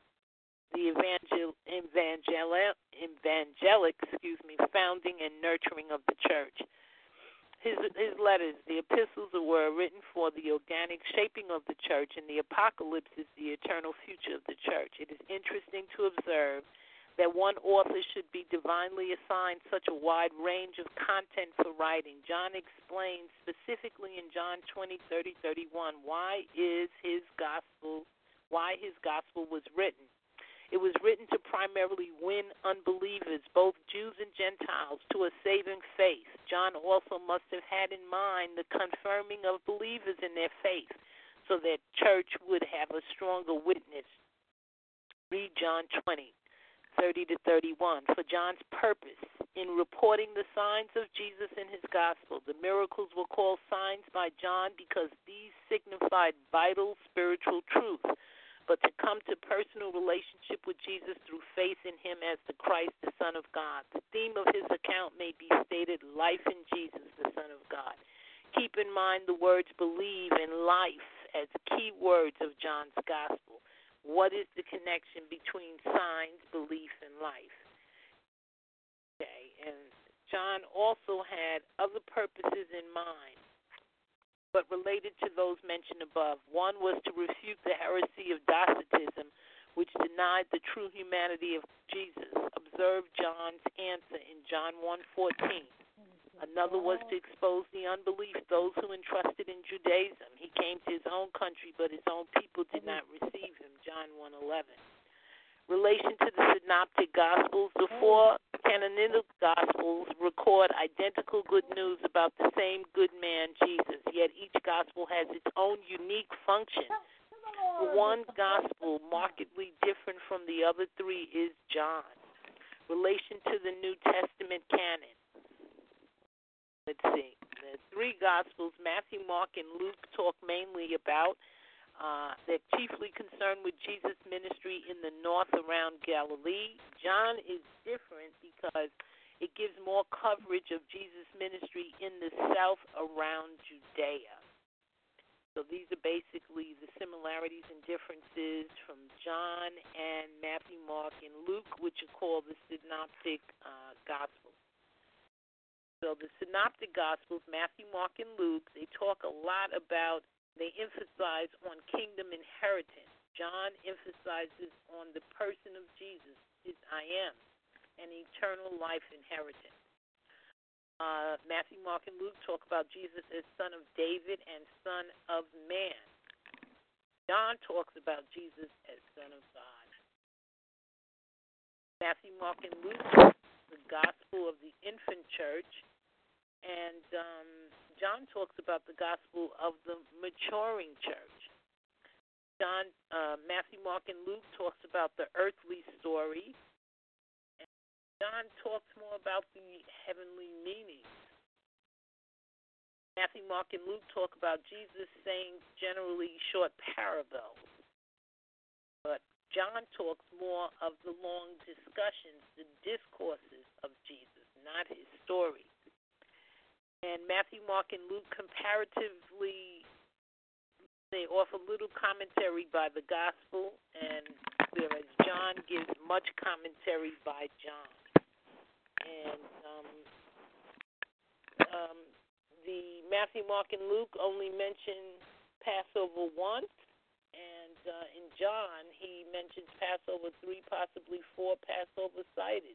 the evangel, evangel, evangelic, excuse me, founding and nurturing of the church. His his letters, the epistles, were written for the organic shaping of the church, and the apocalypse is the eternal future of the church. It is interesting to observe that one author should be divinely assigned such a wide range of content for writing. John explains specifically in John 20, 30, 31 why is his gospel why his gospel was written. It was written to primarily win unbelievers, both Jews and Gentiles, to a saving faith. John also must have had in mind the confirming of believers in their faith so that church would have a stronger witness. Read John 20. 30 to 31 for John's purpose in reporting the signs of Jesus in his gospel. The miracles were called signs by John because these signified vital spiritual truth. But to come to personal relationship with Jesus through faith in him as the Christ, the Son of God. The theme of his account may be stated life in Jesus, the Son of God. Keep in mind the words believe and life as key words of John's gospel. What is the connection between signs, belief, and life? Okay, and John also had other purposes in mind, but related to those mentioned above. One was to refute the heresy of Docetism, which denied the true humanity of Jesus. Observe John's answer in John 1:14. Another was to expose the unbelief those who entrusted in Judaism. He came to his own country, but his own people did not receive him. John 1:11. Relation to the synoptic gospels, the mm. four canonical Gospels record identical good news about the same good man, Jesus, yet each Gospel has its own unique function. One Gospel, markedly different from the other three, is John. Relation to the New Testament canon. Let's see. The three Gospels, Matthew, Mark, and Luke, talk mainly about uh, they're chiefly concerned with Jesus' ministry in the north around Galilee. John is different because it gives more coverage of Jesus' ministry in the south around Judea. So these are basically the similarities and differences from John and Matthew, Mark, and Luke, which are called the Synoptic uh, Gospels. So the Synoptic Gospels, Matthew, Mark, and Luke, they talk a lot about they emphasize on kingdom inheritance. John emphasizes on the person of Jesus, his I am, and eternal life inheritance. Uh, Matthew, Mark, and Luke talk about Jesus as son of David and son of man. John talks about Jesus as son of God. Matthew, Mark, and Luke, the gospel of the infant church, and um, John talks about the gospel of the maturing church. John, uh, Matthew, Mark, and Luke talks about the earthly story. And John talks more about the heavenly meanings. Matthew, Mark, and Luke talk about Jesus saying generally short parables. But John talks more of the long discussions, the discourses of Jesus, not his story and Matthew, Mark, and Luke comparatively they offer little commentary by the gospel, and whereas John gives much commentary by John. And um, um, the Matthew, Mark, and Luke only mention Passover once, and uh, in John he mentions Passover three, possibly four Passover cited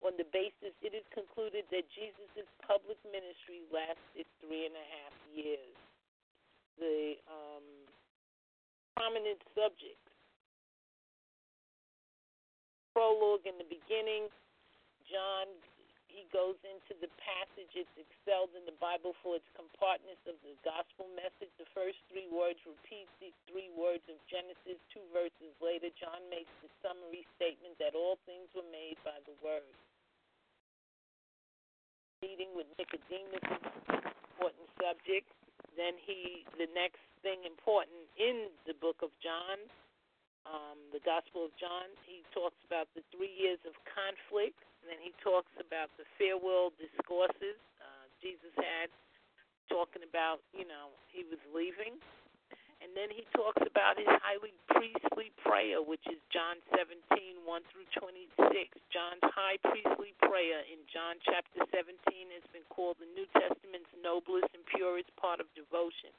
on the basis it is concluded that Jesus' public ministry lasted three and a half years. The um, prominent subjects prologue in the beginning, John he goes into the passage. It's excelled in the Bible for its compactness of the gospel message. The first three words repeat the three words of Genesis. Two verses later, John makes the summary statement that all things were made by the word meeting with Nicodemus is an important subject. Then he, the next thing important in the book of John, um, the Gospel of John, he talks about the three years of conflict. And then he talks about the farewell discourses uh, Jesus had, talking about, you know, he was leaving. And then he talks about his highly priestly prayer, which is John 17, 1 through 26. John's high priestly prayer in John chapter 17 has been called the New Testament's noblest and purest part of devotion.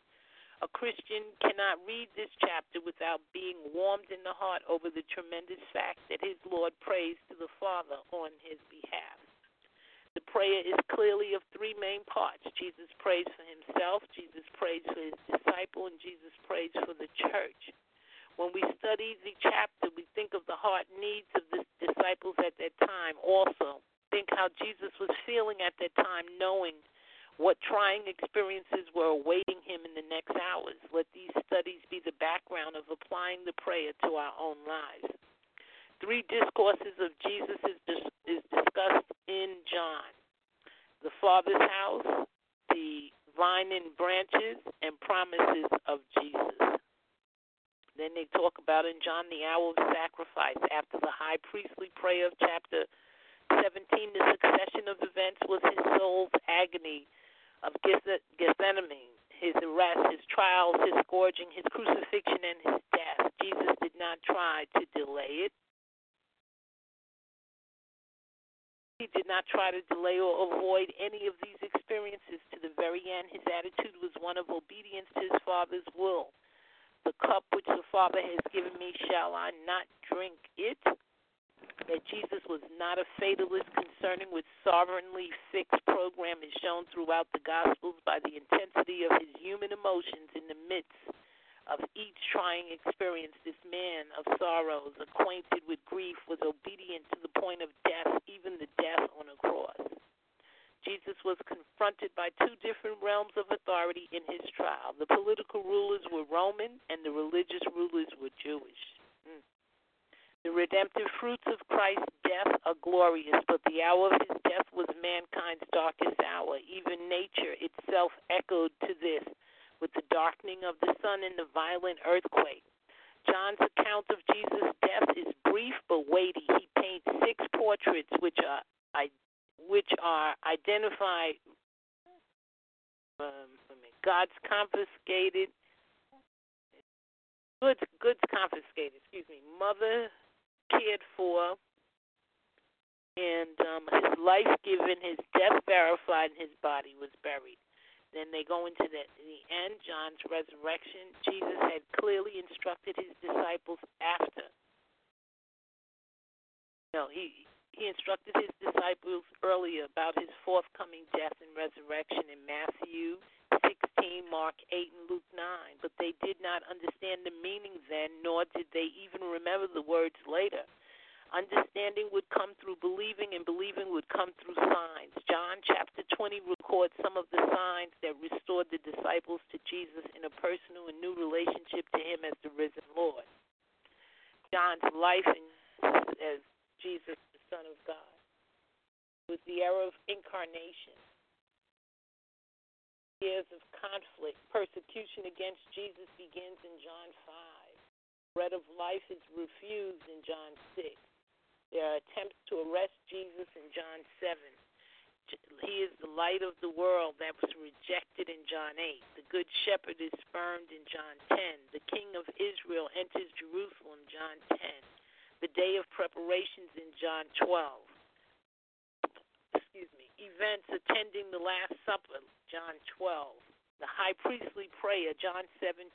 A Christian cannot read this chapter without being warmed in the heart over the tremendous fact that his Lord prays to the Father on his behalf. The prayer is clearly of three main parts. Jesus prays for himself, Jesus prays for his disciple, and Jesus prays for the church. When we study the chapter, we think of the heart needs of the disciples at that time also. Think how Jesus was feeling at that time, knowing what trying experiences were awaiting him in the next hours. Let these studies be the background of applying the prayer to our own lives. Three discourses of Jesus is, is discussed in John the Father's house, the vine and branches, and promises of Jesus. Then they talk about in John the hour of sacrifice. After the high priestly prayer of chapter 17, the succession of events was his soul's agony of Gethsemane, his arrest, his trials, his scourging, his crucifixion, and his death. Jesus did not try to delay it. He did not try to delay or avoid any of these experiences. To the very end, his attitude was one of obedience to his Father's will. The cup which the Father has given me, shall I not drink it? That Jesus was not a fatalist concerning with sovereignly fixed program is shown throughout the Gospels by the intensity of his human emotions in the midst of each trying experience, this man of sorrows, acquainted with grief, was obedient to the point of death, Jesus was confronted by two different realms of authority in his trial. The political rulers were Roman, and the religious rulers were Jewish. Mm. The redemptive fruits of Christ's death are glorious, but the hour of his death was mankind's darkest hour. Even nature itself echoed to this with the darkening of the sun and the violent earthquake. John's account of Jesus' death is brief but weighty. He paints six portraits which are which are identified um, God's confiscated goods goods confiscated, excuse me, mother cared for and um, his life given, his death verified, and his body was buried. Then they go into the, the end, John's resurrection. Jesus had clearly instructed his disciples after. No, he he instructed his disciples earlier about his forthcoming death and resurrection in Matthew 16, Mark 8, and Luke 9. But they did not understand the meaning then, nor did they even remember the words later. Understanding would come through believing, and believing would come through signs. John chapter 20 records some of the signs that restored the disciples to Jesus in a personal and new relationship to him as the risen Lord. John's life as Jesus, Son of God, With the era of incarnation. Years of conflict, persecution against Jesus begins in John 5. Bread of life is refused in John 6. There are attempts to arrest Jesus in John 7. He is the light of the world that was rejected in John 8. The Good Shepherd is spurned in John 10. The King of Israel enters Jerusalem, John 10. The day of preparations in John 12. Excuse me. Events attending the Last Supper, John 12. The high priestly prayer, John 17.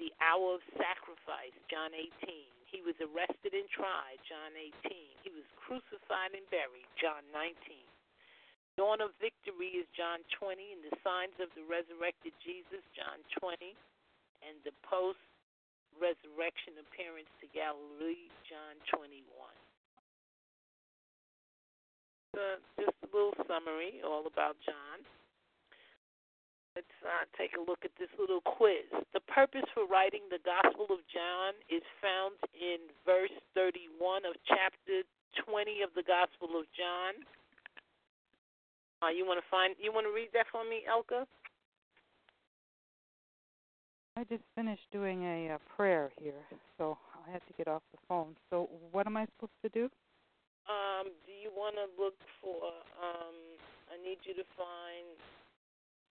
The hour of sacrifice, John 18 he was arrested and tried, John 18. He was crucified and buried, John 19. Dawn of victory is John 20, and the signs of the resurrected Jesus, John 20, and the post resurrection appearance to Galilee, John 21. So just a little summary all about John. Let's uh, take a look at this little quiz. The purpose for writing the Gospel of John is found in verse 31 of chapter 20 of the Gospel of John. Uh, you want to find? You want to read that for me, Elka? I just finished doing a, a prayer here, so I had to get off the phone. So, what am I supposed to do? Um, do you want to look for? Um, I need you to find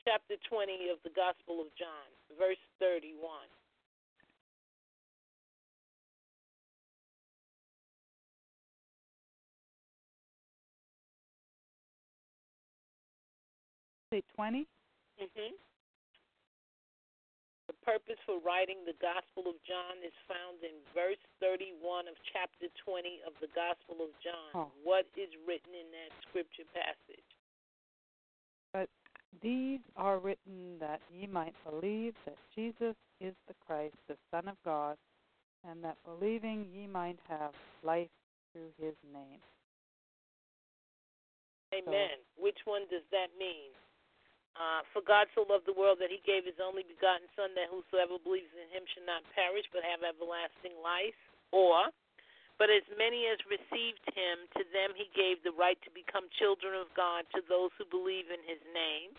chapter 20 of the Gospel of John, verse 31. Say 20? Mm-hmm. The purpose for writing the Gospel of John is found in verse 31 of chapter 20 of the Gospel of John. Oh. What is written in that scripture passage? But these are written that ye might believe that Jesus is the Christ, the Son of God, and that believing ye might have life through his name. Amen. So, Which one does that mean? Uh, for God so loved the world that he gave his only begotten Son, that whosoever believes in him should not perish but have everlasting life. Or, but as many as received him, to them he gave the right to become children of God, to those who believe in his name.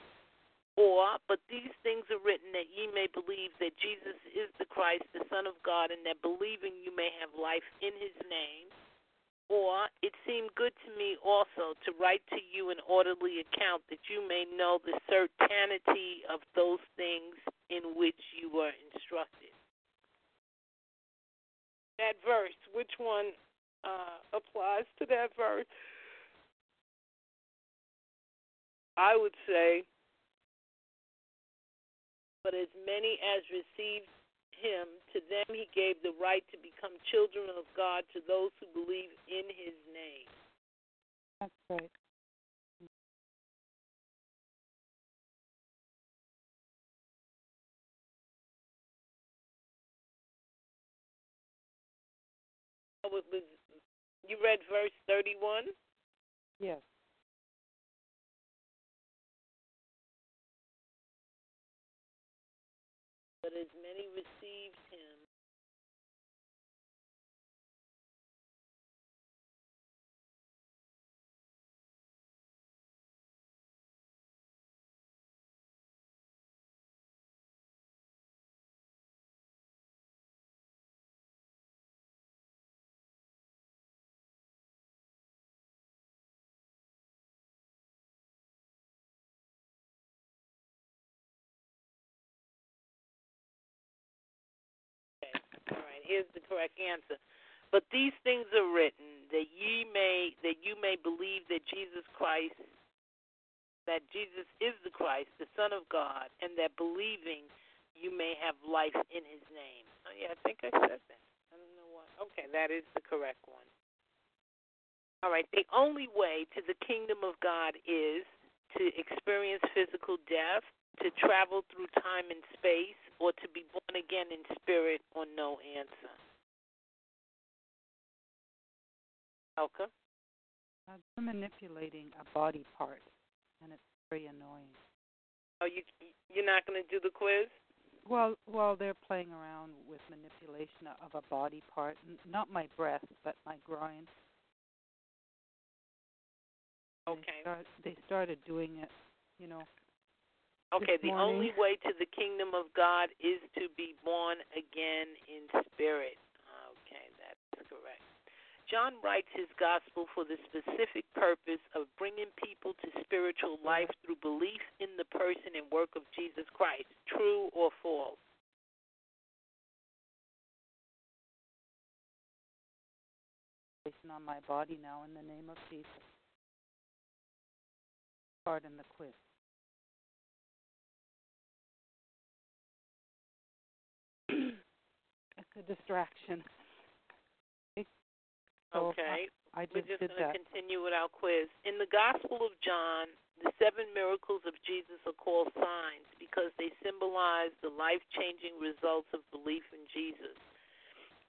Or, but these things are written that ye may believe that Jesus is the Christ, the Son of God, and that believing you may have life in his name. Or, it seemed good to me also to write to you an orderly account that you may know the certainty of those things in which you were instructed that verse, which one uh, applies to that verse? I would say, but as many as received him, to them he gave the right to become children of God to those who believe in his name. That's right. you read verse 31? Yes. But as many received Here's the correct answer. But these things are written that ye may that you may believe that Jesus Christ that Jesus is the Christ, the Son of God, and that believing you may have life in his name. Oh yeah, I think I said that. I don't know what. Okay, that is the correct one. All right, the only way to the kingdom of God is to experience physical death, to travel through time and space, or to be born again in spirit, or no answer. Elka? Uh, they're manipulating a body part, and it's very annoying. Oh, you you're not going to do the quiz? Well, well, they're playing around with manipulation of a body part, N- not my breast, but my groin. Okay. They, start, they started doing it, you know. Okay, the only way to the kingdom of God is to be born again in spirit. Okay, that's correct. John writes his gospel for the specific purpose of bringing people to spiritual life through belief in the person and work of Jesus Christ. True or false? Placing on my body now in the name of Jesus. Pardon the quiz. It's a distraction. So Okay. I We're just just going to continue with our quiz. In the Gospel of John, the seven miracles of Jesus are called signs because they symbolize the life changing results of belief in Jesus.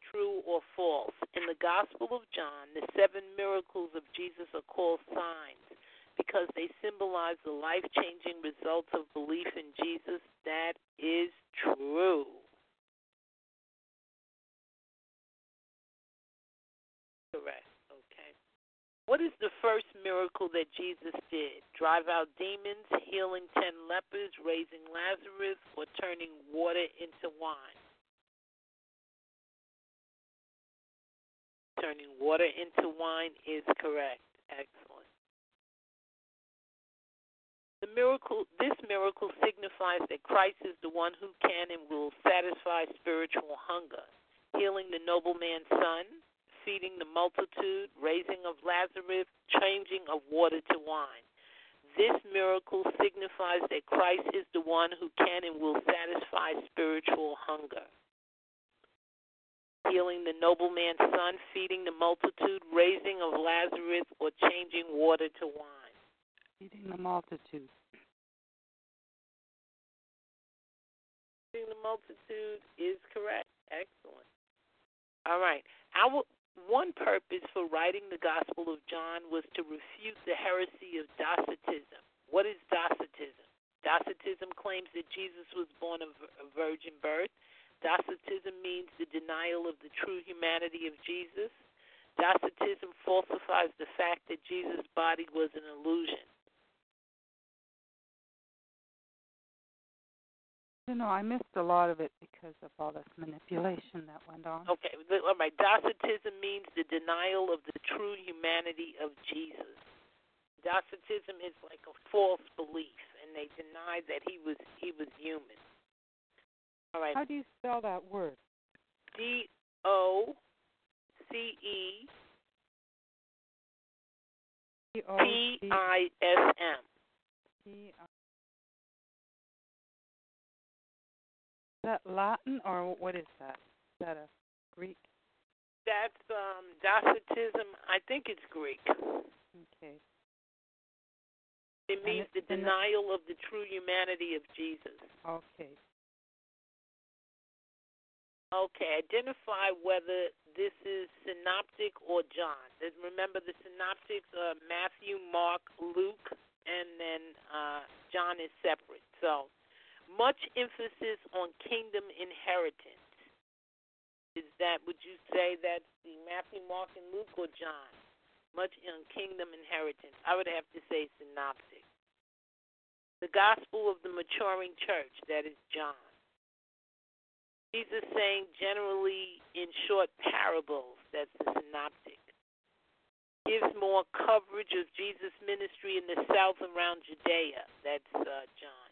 True or false? In the Gospel of John, the seven miracles of Jesus are called signs because they symbolize the life changing results of belief in Jesus. That is true. Correct. Okay. What is the first miracle that Jesus did? Drive out demons, healing ten lepers, raising Lazarus, or turning water into wine? Turning water into wine is correct. Excellent. The miracle this miracle signifies that Christ is the one who can and will satisfy spiritual hunger, healing the nobleman's son, feeding the multitude, raising of Lazarus, changing of water to wine. This miracle signifies that Christ is the one who can and will satisfy spiritual hunger. Healing the nobleman's son, feeding the multitude, raising of Lazarus, or changing water to wine. Feeding the multitude. Feeding the multitude is correct. Excellent. All right. Our one purpose for writing the Gospel of John was to refute the heresy of Docetism. What is Docetism? Docetism claims that Jesus was born of a virgin birth. Docetism means the denial of the true humanity of Jesus. Docetism falsifies the fact that Jesus' body was an illusion. You know, I missed a lot of it because of all this manipulation that went on. Okay, all right. Docetism means the denial of the true humanity of Jesus. Docetism is like a false belief, and they deny that he was he was human. All right. How do you spell that word? D O C E P O T C I S M. T that Latin or what is that? Is that a Greek? That's um Docetism. I think it's Greek. Okay. It means it- the denial of the true humanity of Jesus. Okay. Okay, identify whether this is synoptic or John. Remember, the synoptics are Matthew, Mark, Luke, and then uh, John is separate. So, Much emphasis on kingdom inheritance. Is that, would you say that's the Matthew, Mark, and Luke or John? Much on kingdom inheritance. I would have to say synoptic. The gospel of the maturing church, that is John. Jesus saying generally in short parables, that's the synoptic. Gives more coverage of Jesus' ministry in the south around Judea, that's uh, John.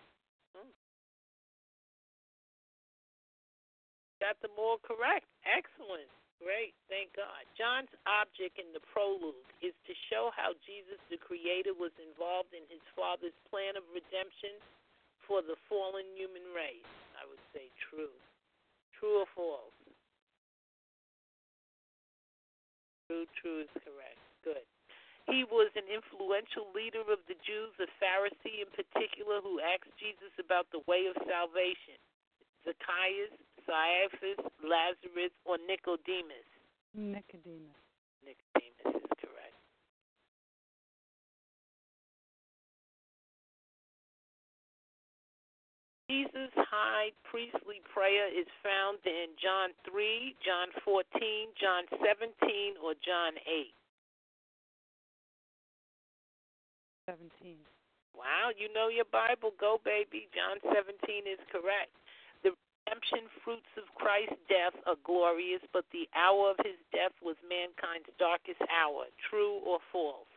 Got them all correct. Excellent. Great. Thank God. John's object in the prologue is to show how Jesus, the Creator, was involved in his Father's plan of redemption for the fallen human race. I would say true. True or false? True, true is correct. Good. He was an influential leader of the Jews, a Pharisee in particular, who asked Jesus about the way of salvation. Zacchaeus, Caiaphas, Lazarus, or Nicodemus? Nicodemus. Nicodemus is correct. Jesus' high priestly prayer is found in John 3, John 14, John 17, or John 8. 17. Wow, you know your Bible. Go, baby. John 17 is correct redemption fruits of Christ's death are glorious, but the hour of his death was mankind's darkest hour. True or false?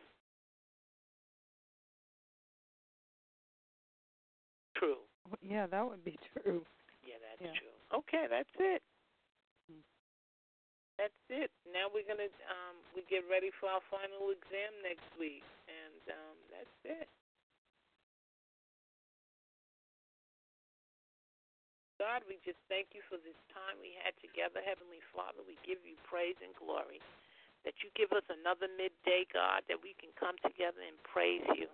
True. Yeah, that would be true. Yeah, that's yeah. true. Okay, that's it. Hmm. That's it. Now we're gonna um we get ready for our final exam next week, and um that's it. God, we just thank you for this time we had together. Heavenly Father, we give you praise and glory that you give us another midday, God, that we can come together and praise you.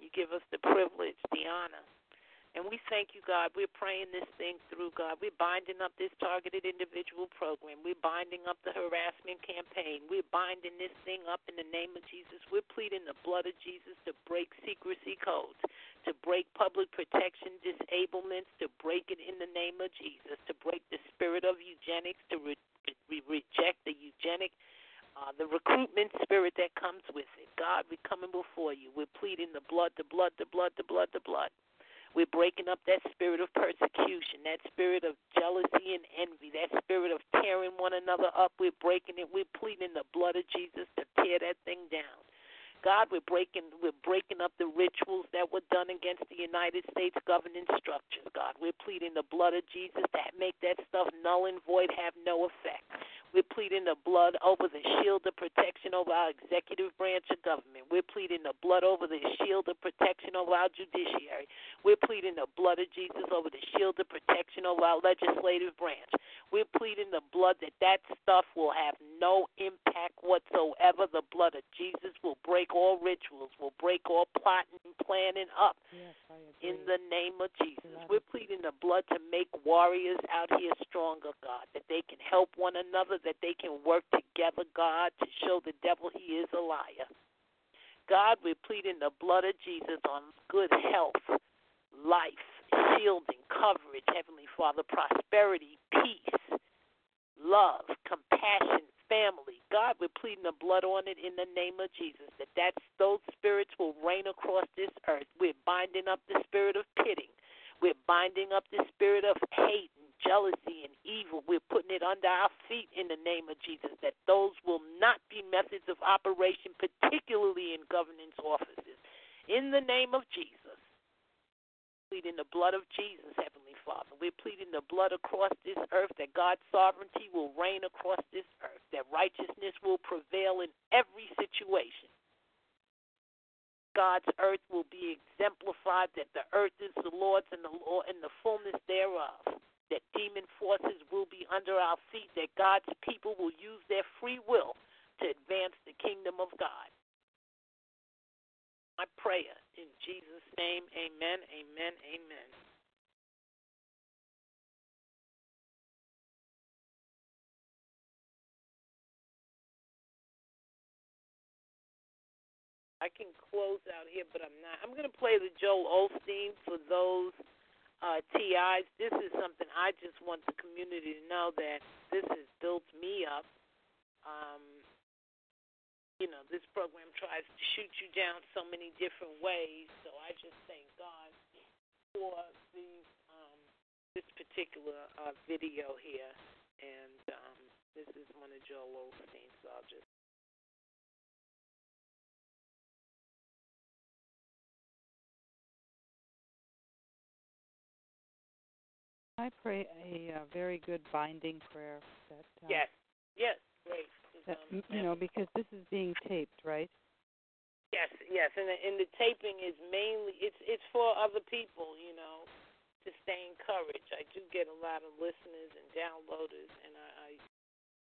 You give us the privilege, the honor, and we thank you, God. We're praying this thing through, God. We're binding up this targeted individual program. We're binding up the harassment campaign. We're binding this thing up in the name of Jesus. We're pleading the blood of Jesus to break secrecy codes, to break public protection disablements, to break it in the name of Jesus, to break the spirit of eugenics, to re- re- reject the eugenic. Uh, the recruitment spirit that comes with it. God, we're coming before you. We're pleading the blood, the blood, the blood, the blood, the blood. We're breaking up that spirit of persecution, that spirit of jealousy and envy, that spirit of tearing one another up. We're breaking it. We're pleading the blood of Jesus to tear that thing down. God, we're breaking we're breaking up the rituals that were done against the United States governing structures. God, we're pleading the blood of Jesus to make that stuff null and void, have no effect. We're pleading the blood over the shield of protection over our executive branch of government. We're pleading the blood over the shield of protection over our judiciary. We're pleading the blood of Jesus over the shield of protection over our legislative branch. We're pleading the blood that that stuff will have no impact whatsoever. The blood of Jesus will break all rituals, will break all plotting and planning up. Yes, in the name of Jesus. We're pleading the blood to make warriors out here stronger, God, that they can help one another, that they can work together, God, to show the devil he is a liar. God, we're pleading the blood of Jesus on good health, life, shielding, coverage, Heavenly Father, prosperity, peace, love, compassion, family. God, we're pleading the blood on it in the name of Jesus, that that's, those spirits will reign across this earth. We're binding up the spirit of pitting. We're binding up the spirit of hate and jealousy and evil. We're putting it under our feet in the name of Jesus, that those will not be methods of operation, particularly in governance offices. In the name of Jesus, pleading the blood of Jesus, Heavenly Father. We're pleading the blood across this earth that God's sovereignty will reign across this earth, that righteousness will prevail in every situation. God's earth will be exemplified, that the earth is the Lord's and the Lord and the fullness thereof. That demon forces will be under our feet, that God's people will use their free will to advance the kingdom of God. My prayer in Jesus' name, amen, amen, amen. I can close out here, but I'm not. I'm going to play the Joel Osteen for those uh, TIs. This is something I just want the community to know that this has built me up. Um, you know, this program tries to shoot you down so many different ways. So I just thank God for these um, this particular uh, video here, and um, this is one of Joel Osteen's. So I'll just I pray a, uh very good binding prayer that uh, yes, yes, great. that Um, you know because this is being taped, right? Yes, yes, and the, and the taping is mainly it's it's for other people, you know, to stay encouraged. I do get a lot of listeners and downloaders, and I, I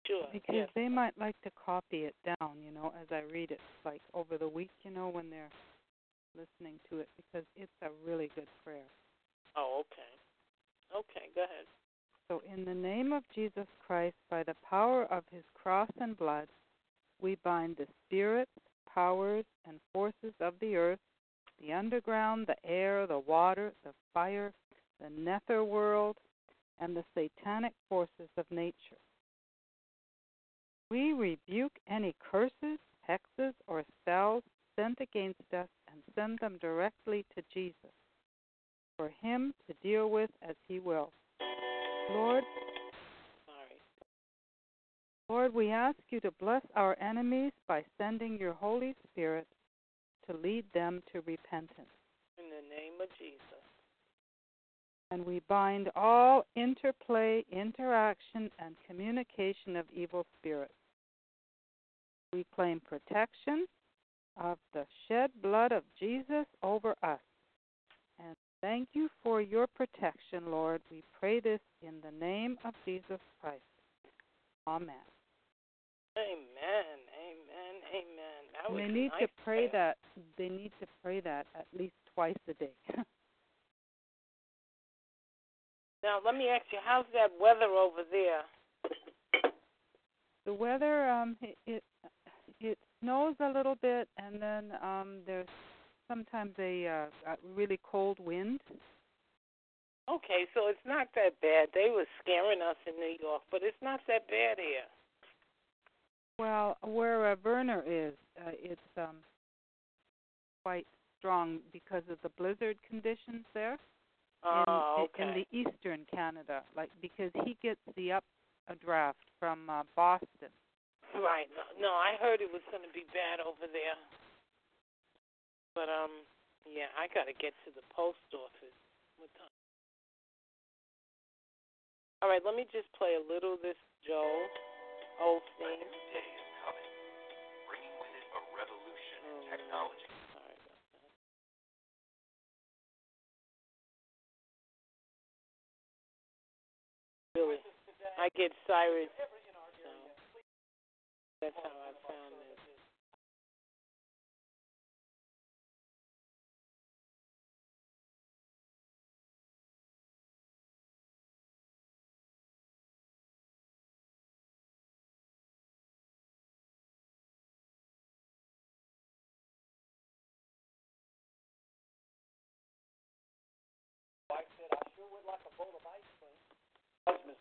sure Because yes. they might like to copy it down, you know, as I read it, like over the week, you know, when they're listening to it, because it's a really good prayer. Oh, okay, okay, go ahead. So, in the name of Jesus Christ, by the power of his cross and blood, we bind the spirits, powers, and forces of the earth, the underground, the air, the water, the fire, the nether world, and the satanic forces of nature. We rebuke any curses, hexes, or spells sent against us and send them directly to Jesus for him to deal with as he will. Lord, Sorry. Lord, we ask you to bless our enemies by sending your Holy Spirit to lead them to repentance. In the name of Jesus. And we bind all interplay, interaction, and communication of evil spirits. We claim protection of the shed blood of Jesus over us. Thank you for your protection, Lord. We pray this in the name of Jesus Christ. Amen. Amen. Amen. Amen. That And was they need nice to pray prayer. that they need to pray that at least twice a day. *laughs* Now let me ask you, how's that weather over there? the weather um it, it it snows a little bit and then um there's sometimes a uh, a really cold wind. Okay, so it's not that bad. They were scaring us in New York, but it's not that bad here. Well, where uh, Werner is, uh, it's um quite strong because of the blizzard conditions there in, Oh, okay. in the eastern Canada, like because he gets the up a draft from uh, Boston. Right. No, no, I heard it was going to be bad over there. But um, yeah, I got to get to the post office. What time? All right, let me just play a little of this Joel Osteen. day is coming, bringing with it a revolution in Mm. technology. Sorry about that. Really, I get Cyrus. So that's how I found this.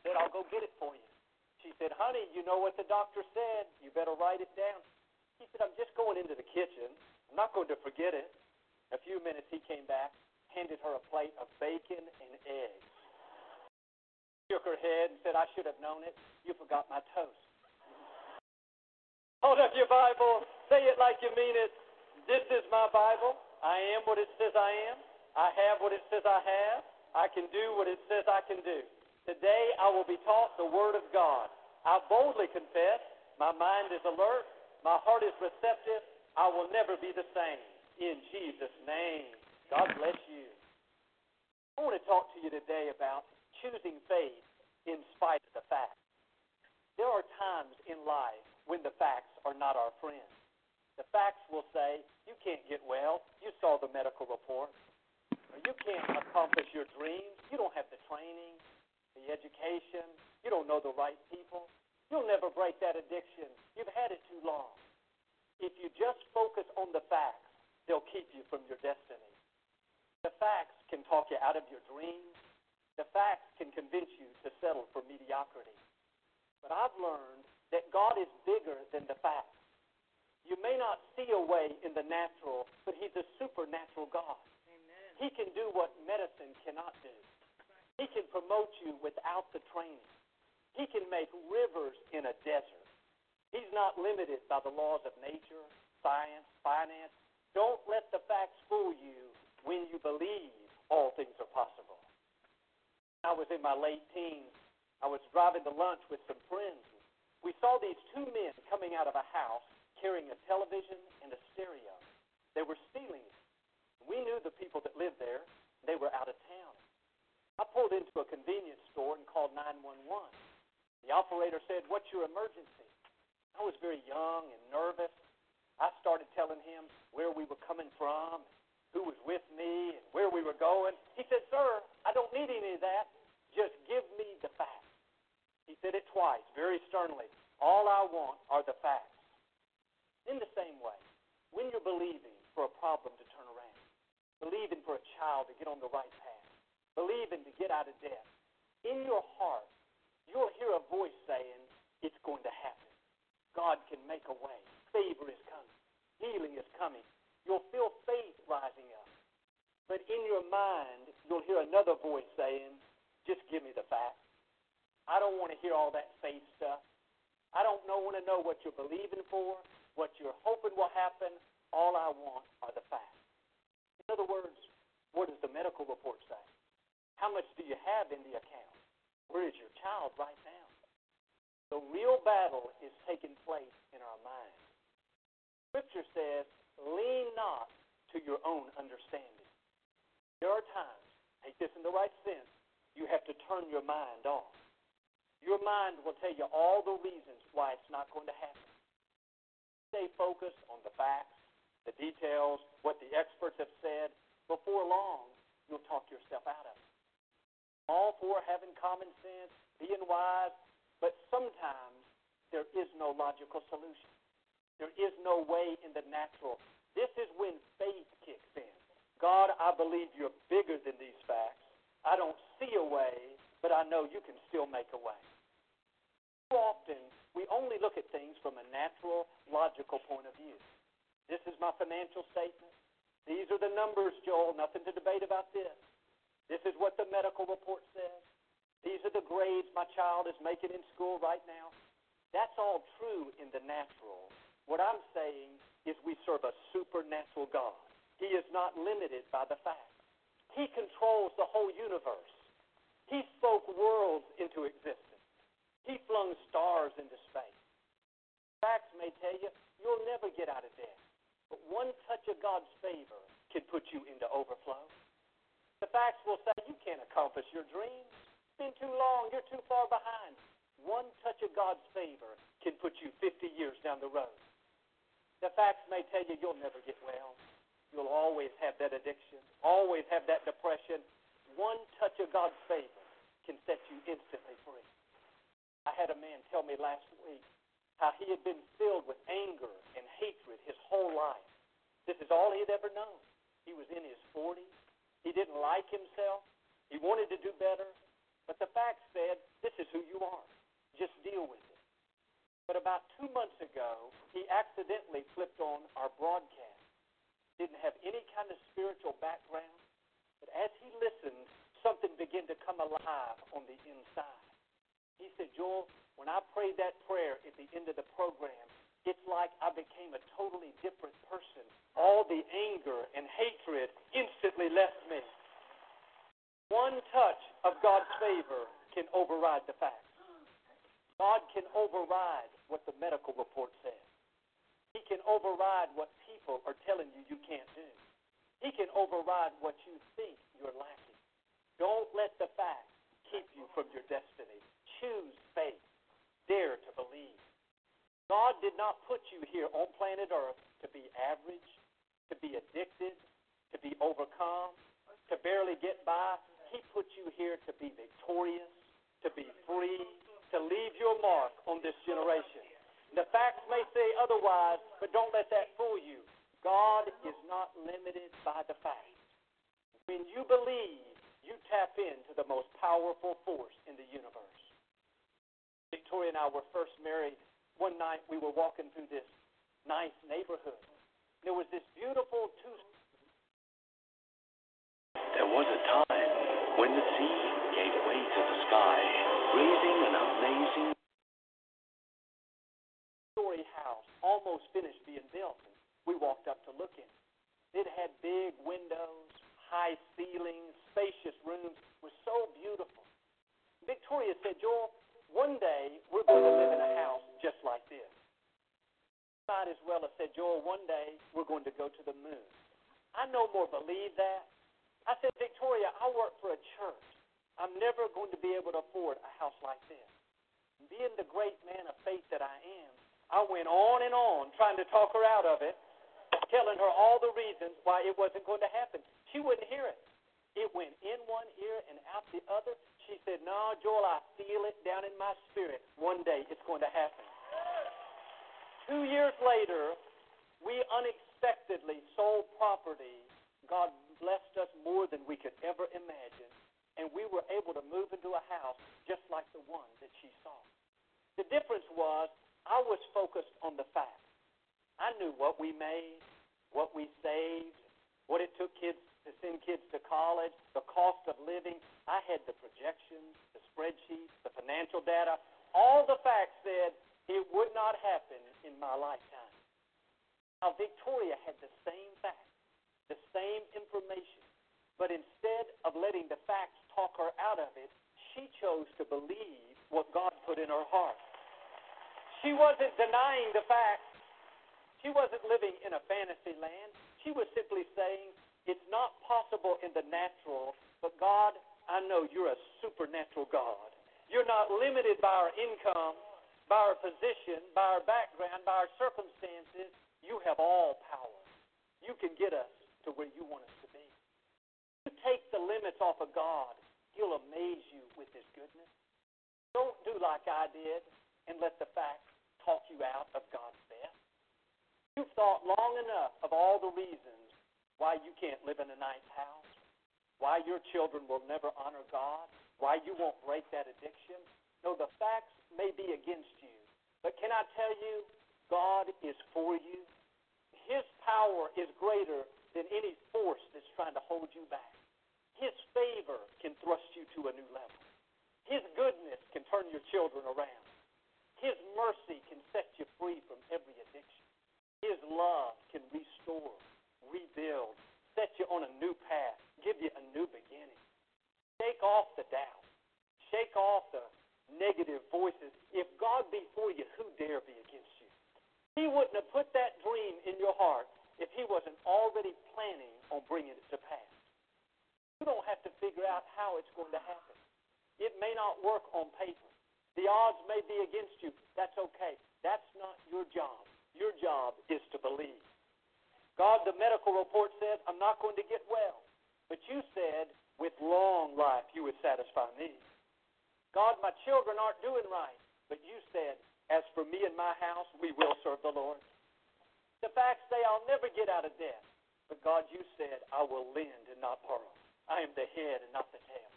Said, I'll go get it for you. She said, honey, you know what the doctor said. You better write it down. He said, I'm just going into the kitchen. I'm not going to forget it. A few minutes he came back, handed her a plate of bacon and eggs. Shook her head and said, I should have known it. You forgot my toast. Hold up your Bible. Say it like you mean it. This is my Bible. I am what it says I am. I have what it says I have. I can do what it says I can do. Today I will be taught the Word of God. I boldly confess, my mind is alert, my heart is receptive, I will never be the same. In Jesus' name. God bless you. I want to talk to you today about choosing faith in spite of the facts. There are times in life when the facts are not our friends. The facts will say, you can't get well, you saw the medical report. Or you can't accomplish your dreams, you don't have the training, the education, you don't know the right people. You'll never break that addiction. You've had it too long. If you just focus on the facts, they'll keep you from your destiny. The facts can talk you out of your dreams. The facts can convince you to settle for mediocrity. But I've learned that God is bigger than the facts. You may not see a way in the natural, but He's a supernatural God. Amen. He can do what medicine cannot do. He can promote you without the training. He can make rivers in a desert. He's not limited by the laws of nature, science, finance. Don't let the facts fool you when you believe all things are possible. I was in my late teens. I was driving to lunch with some friends. We saw these two men coming out of a house carrying a television and a stereo. They were stealing it. We knew the people that lived there. They were out of town. I pulled into a convenience store and called 911. The operator said, What's your emergency? I was very young and nervous. I started telling him where we were coming from, who was with me, and where we were going. He said, Sir, I don't need any of that. Just give me the facts. He said it twice, very sternly. All I want are the facts. In the same way, when you're believing for a problem to turn around, believing for a child to get on the right path, believing to get out of debt, in your heart, you'll hear a voice saying, It's going to happen. God can make a way. Favor is coming. Healing is coming. You'll feel faith rising up. But in your mind, you'll hear another voice saying, Just give me the facts. I don't want to hear all that faith stuff. I don't know, want to know what you're believing for, what you're hoping will happen. All I want are the facts. In other words, what does the medical report say? How much do you have in the account? Where is your child right now? The real battle is taking place in our minds. Scripture says, lean not to your own understanding. There are times, take this in the right sense, you have to turn your mind off. Your mind will tell you all the reasons why it's not going to happen. Stay focused on the facts, the details, what the experts have said. Before long, you'll talk yourself out of it. All for having common sense, being wise, but sometimes there is no logical solution. There is no way in the natural. This is when faith kicks in. God, I believe you're bigger than these facts. I don't see a way, but I know you can still make a way. Too often, we only look at things from a natural, logical point of view. This is my financial statement. These are the numbers, Joel. Nothing to debate about this. This is what the medical report says. These are the grades my child is making in school right now. That's all true in the natural. What I'm saying is we serve a supernatural God. He is not limited by the facts. He controls the whole universe. He spoke worlds into existence. He flung stars into space. Facts may tell you you'll never get out of debt, but one touch of God's favor can put you into overflow. The facts will say you can't accomplish your dreams. It's been too long. You're too far behind. One touch of God's favor can put you 50 years down the road. The facts may tell you you'll never get well. You'll always have that addiction, always have that depression. One touch of God's favor can set you instantly free. I had a man tell me last week how he had been filled with anger and hatred his whole life. This is all he had ever known. He was in his 40s. He didn't like himself. He wanted to do better. But the facts said, this is who you are. Just deal with it. But about two months ago, he accidentally flipped on our broadcast. Didn't have any kind of spiritual background. But as he listened, something began to come alive on the inside. He said, Joel, when I prayed that prayer at the end of the program, it's like I became a totally different person. All the anger and hatred instantly left me. One touch of God's favor can override the facts. God can override what the medical report says. He can override what people are telling you you can't do. He can override what you think you're lacking. Don't let the facts keep you from your destiny. Choose faith. Dare to believe. God did not put you here on planet Earth to be average, to be addicted, to be overcome, to barely get by. He put you here to be victorious, to be free, to leave your mark on this generation. The facts may say otherwise, but don't let that fool you. God is not limited by the facts. When you believe, you tap into the most powerful force in the universe. Victoria and I were first married. One night we were walking through this nice neighborhood. There was this beautiful two. There was a time when the sea gave way to the sky, raising an amazing story house, almost finished being built. We walked up to look in. It had big windows, high ceilings, spacious rooms. It was so beautiful. Victoria said, Joel, one day we're going to live in a house just like this. Might as well have said, Joel, one day we're going to go to the moon. I no more believe that. I said, Victoria, I work for a church. I'm never going to be able to afford a house like this. Being the great man of faith that I am, I went on and on trying to talk her out of it, telling her all the reasons why it wasn't going to happen. She wouldn't hear it. It went in one ear and out the other. She said, No, Joel, I feel it down in my spirit. One day it's going to happen. Two years later, we unexpectedly sold property. God blessed us more than we could ever imagine. And we were able to move into a house just like the one that she saw. The difference was I was focused on the facts. I knew what we made, what we saved, what it took kids to send kids to college, the cost of living. I had the projections, the spreadsheets, the financial data. All the facts said it would not happen in my lifetime. Now, Victoria had the same facts, the same information, but instead of letting the facts talk her out of it, she chose to believe what God put in her heart. She wasn't denying the facts. She wasn't living in a fantasy land. She was simply saying, It's not possible in the natural, but God, I know you're a supernatural God. You're not limited by our income, by our position, by our background, by our circumstances. You have all power. You can get us to where you want us to be. You take the limits off of God, He'll amaze you with His goodness. Don't do like I did and let the facts talk you out of God's best. You've thought long enough of all the reasons why you can't live in a nice house, why your children will never honor God, why you won't break that addiction. No, the facts may be against you, but can I tell you, God is for you. His power is greater than any force that's trying to hold you back. His favor can thrust you to a new level. His goodness can turn your children around. His mercy can set you free from every addiction. His love can restore, rebuild, set you on a new path, give you a new beginning. Shake off the doubt. Shake off the negative voices. If God be for you, who dare be against you? He wouldn't have put that dream in your heart if He wasn't already planning on bringing it to pass. You don't have to figure out how it's going to happen. It may not work on paper. The odds may be against you. That's okay. That's not your job. Your job is to believe. God, the medical report said, I'm not going to get well. But you said, with long life, you would satisfy me. God, my children aren't doing right. But you said, as for me and my house, we will serve the Lord. The facts say I'll never get out of debt. But God, you said, I will lend and not borrow. I am the head and not the tail.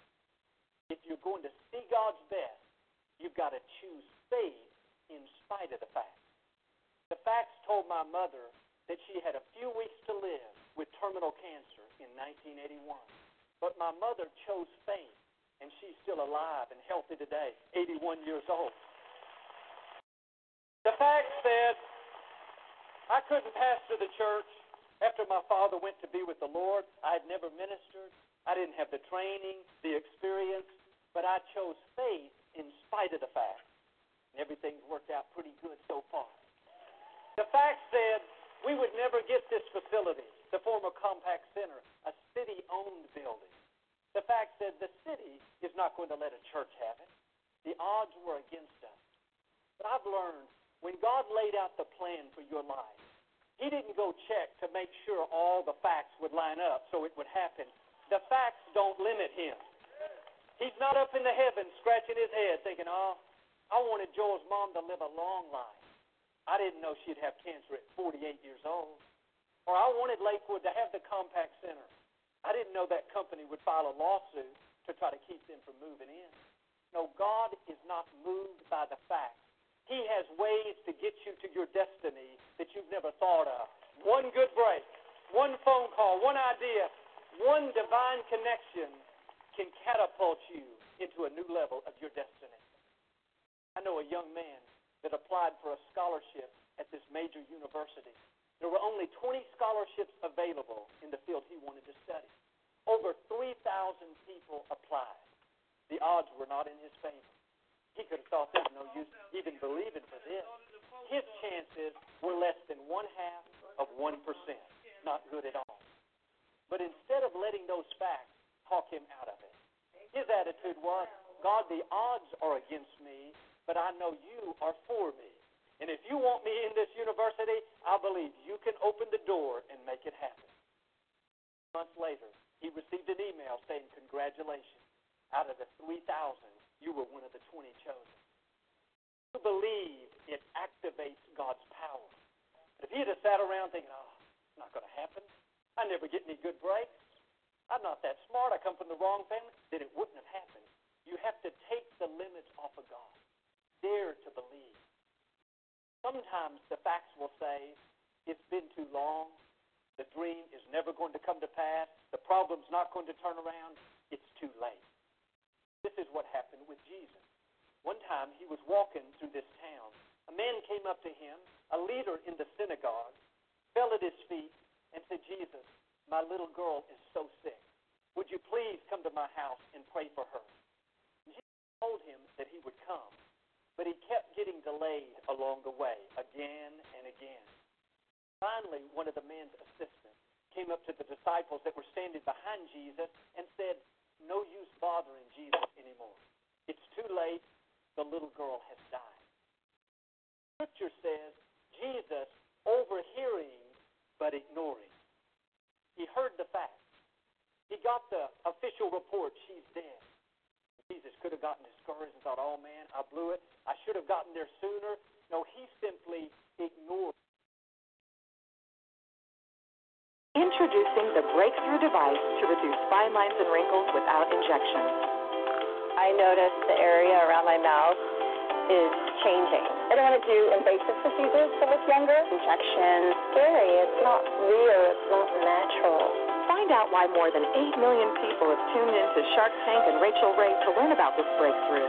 If you're going to see God's best, you've got to choose faith in spite of the facts. The facts told my mother that she had a few weeks to live with terminal cancer in 1981. But my mother chose faith, and she's still alive and healthy today, 81 years old. The facts said I couldn't pastor the church after my father went to be with the Lord. I had never ministered. I didn't have the training, the experience, but I chose faith in spite of the facts. And everything's worked out pretty good so far. The facts said we would never get this facility, the former Compaq Center, a city owned building. The fact said the city is not going to let a church have it. The odds were against us. But I've learned when God laid out the plan for your life, He didn't go check to make sure all the facts would line up so it would happen. The facts don't limit Him. He's not up in the heavens scratching his head thinking, oh, I wanted Joel's mom to live a long life. I didn't know she'd have cancer at 48 years old. Or I wanted Lakewood to have the Compaq Center. I didn't know that company would file a lawsuit to try to keep them from moving in. No, God is not moved by the facts. He has ways to get you to your destiny that you've never thought of. One good break, one phone call, one idea, one divine connection can catapult you into a new level of your destiny. I know a young man that applied for a scholarship at this major university. There were only 20 scholarships available in the field he wanted to study. Over 3,000 people applied. The odds were not in his favor. He could have thought there's no use even believing for this. His chances were less than one half of 1%. Not good at all. But instead of letting those facts talk him out of it, his attitude was, God, the odds are against me, but I know you are for me. And if you want me in this university, I believe you can open the door and make it happen. Months later, he received an email saying, Congratulations. Out of the 3,000, you were one of the 20 chosen. To believe it activates God's power. But if he had sat around thinking, Oh, it's not going to happen, I never get any good breaks, I'm not that smart, I come from the wrong family, then it wouldn't have happened. You have to take the limits off of God. Dare to believe. Sometimes the facts will say, it's been too long, the dream is never going to come to pass, the problem's not going to turn around, it's too late. This is what happened with Jesus. One time he was walking through this town. A man came up to him, a leader in the synagogue, fell at his feet, and said, Jesus, my little girl is so sick. Would you please come to my house and pray for her? Jesus told him that he would come, but he kept getting delayed along the way, again and again. Finally, one of the man's assistants came up to the disciples that were standing behind Jesus and said, No use bothering Jesus anymore. It's too late. The little girl has died. Scripture says Jesus overhearing but ignoring. He heard the facts. He got the official report she's dead. Jesus could have gotten discouraged and thought, oh man, I blew it. I should have gotten there sooner. No, he simply ignored. Introducing the breakthrough device to reduce fine lines and wrinkles without injection. I notice the area around my mouth is changing. I don't want to do invasive procedures to look younger. Injection, scary. It's not real. It's not natural. Find out why more than 8 million people have tuned in to Shark Tank and Rachael Ray to learn about this breakthrough.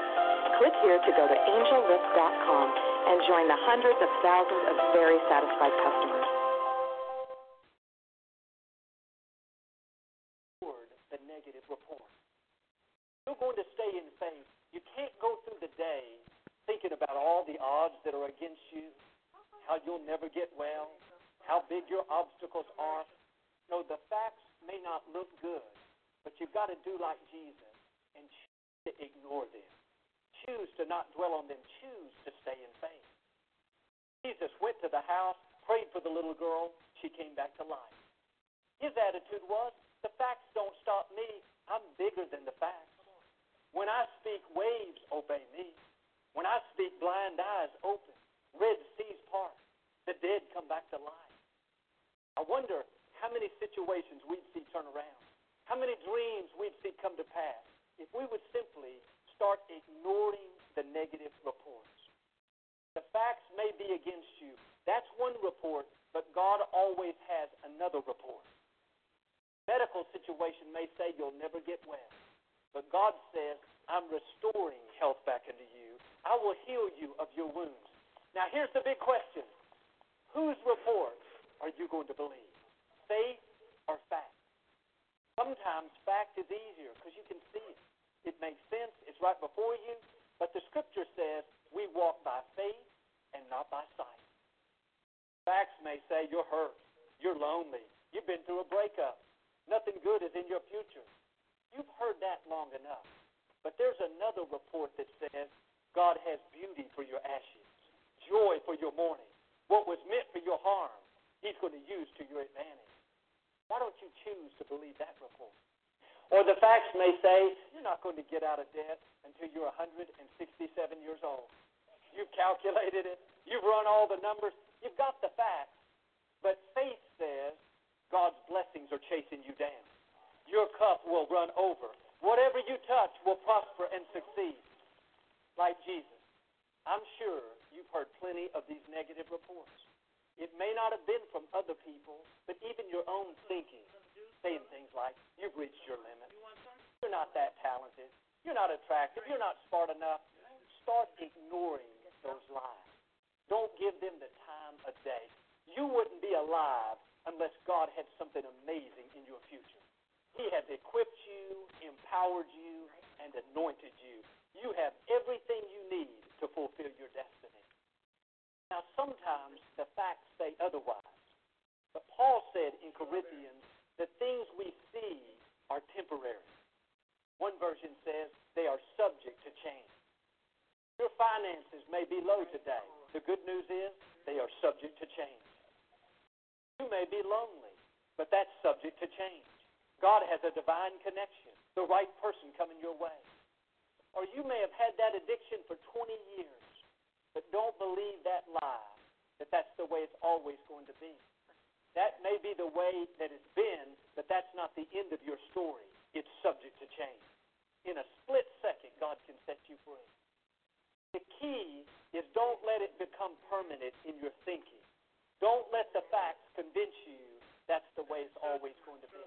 Click here to go to angellift.com and join the hundreds of thousands of very satisfied customers. The negative report. You're going to stay in faith. You can't go through the day thinking about all the odds that are against you, how you'll never get well, how big your obstacles are. No, the facts may not look good, but you've got to do like Jesus and choose to ignore them. Choose to not dwell on them. Choose to stay in faith. Jesus went to the house, prayed for the little girl. She came back to life. His attitude was, the facts don't stop me. I'm bigger than the facts. When I speak, waves obey me. When I speak, blind eyes open, red seas part, the dead come back to life. I wonder how many situations we'd see turn around, how many dreams we'd see come to pass if we would simply start ignoring the negative reports. The facts may be against you. That's one report, but God always has another report. Medical situation may say you'll never get well, but God says, I'm restoring health back into you. I will heal you of your wounds. Now, here's the big question Whose report are you going to believe? Faith or fact? Sometimes fact is easier because you can see it. It makes sense. It's right before you. But the scripture says we walk by faith and not by sight. Facts may say you're hurt, you're lonely, you've been through a breakup, nothing good is in your future. You've heard that long enough. But there's another report that says God has beauty for your ashes, joy for your mourning. What was meant for your harm, He's going to use to your advantage. Why don't you choose to believe that report? Or the facts may say you're not going to get out of debt until you're 167 years old. You've calculated it, you've run all the numbers, you've got the facts. But faith says God's blessings are chasing you down. your cup will run over. Whatever you touch will prosper and succeed, like Jesus. I'm sure you've heard plenty of these negative reports. It may not have been from other people, but even your own thinking, saying things like, You've reached your limit. You're not that talented. You're not attractive. You're not smart enough. Start ignoring those lies. Don't give them the time of day. You wouldn't be alive unless God had something amazing in your future. He has equipped you, empowered you, and anointed you. You have everything you need to fulfill your destiny. Now, sometimes the facts say otherwise. But Paul said in Corinthians, the things we see are temporary. One version says they are subject to change. Your finances may be low today. The good news is they are subject to change. You may be lonely, but that's subject to change. God has a divine connection, the right person coming your way. Or you may have had that addiction for 20 years, but don't believe that lie that that's the way it's always going to be. That may be the way that it's been, but that's not the end of your story. It's subject to change. In a split second, God can set you free. The key is don't let it become permanent in your thinking. Don't let the facts convince you that's the way it's always going to be.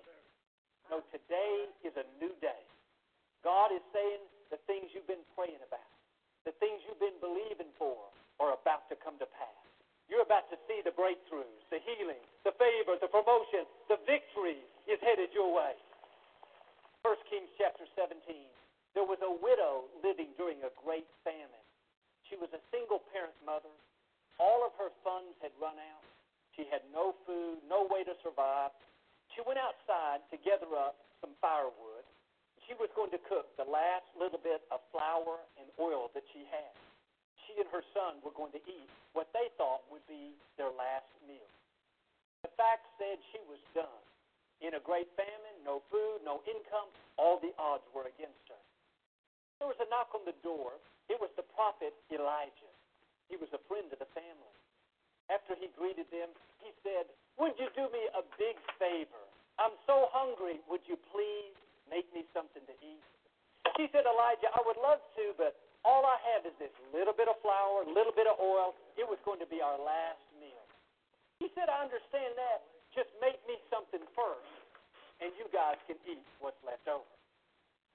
No, today is a new day. God is saying the things you've been praying about, the things you've been believing for, are about to come to pass. You're about to see the breakthroughs, the healing, the favor, the promotion, the victory is headed your way. 1 Kings chapter 17. There was a widow living during a great famine. She was a single parent mother. All of her funds had run out. She had no food, no way to survive. She went outside to gather up some firewood. She was going to cook the last little bit of flour and oil that she had. She and her son were going to eat what they thought would be their last meal. The fact said she was done. In a great famine, no food, no income, all the odds were against her. There was a knock on the door. It was the prophet Elijah. He was a friend of the family. After he greeted them, he said, Would you do me a big favor? I'm so hungry. Would you please make me something to eat? She said, Elijah, I would love to, but all I have is this little bit of flour, little bit of oil. It was going to be our last meal. He said, I understand that. Just make me something first, and you guys can eat what's left over.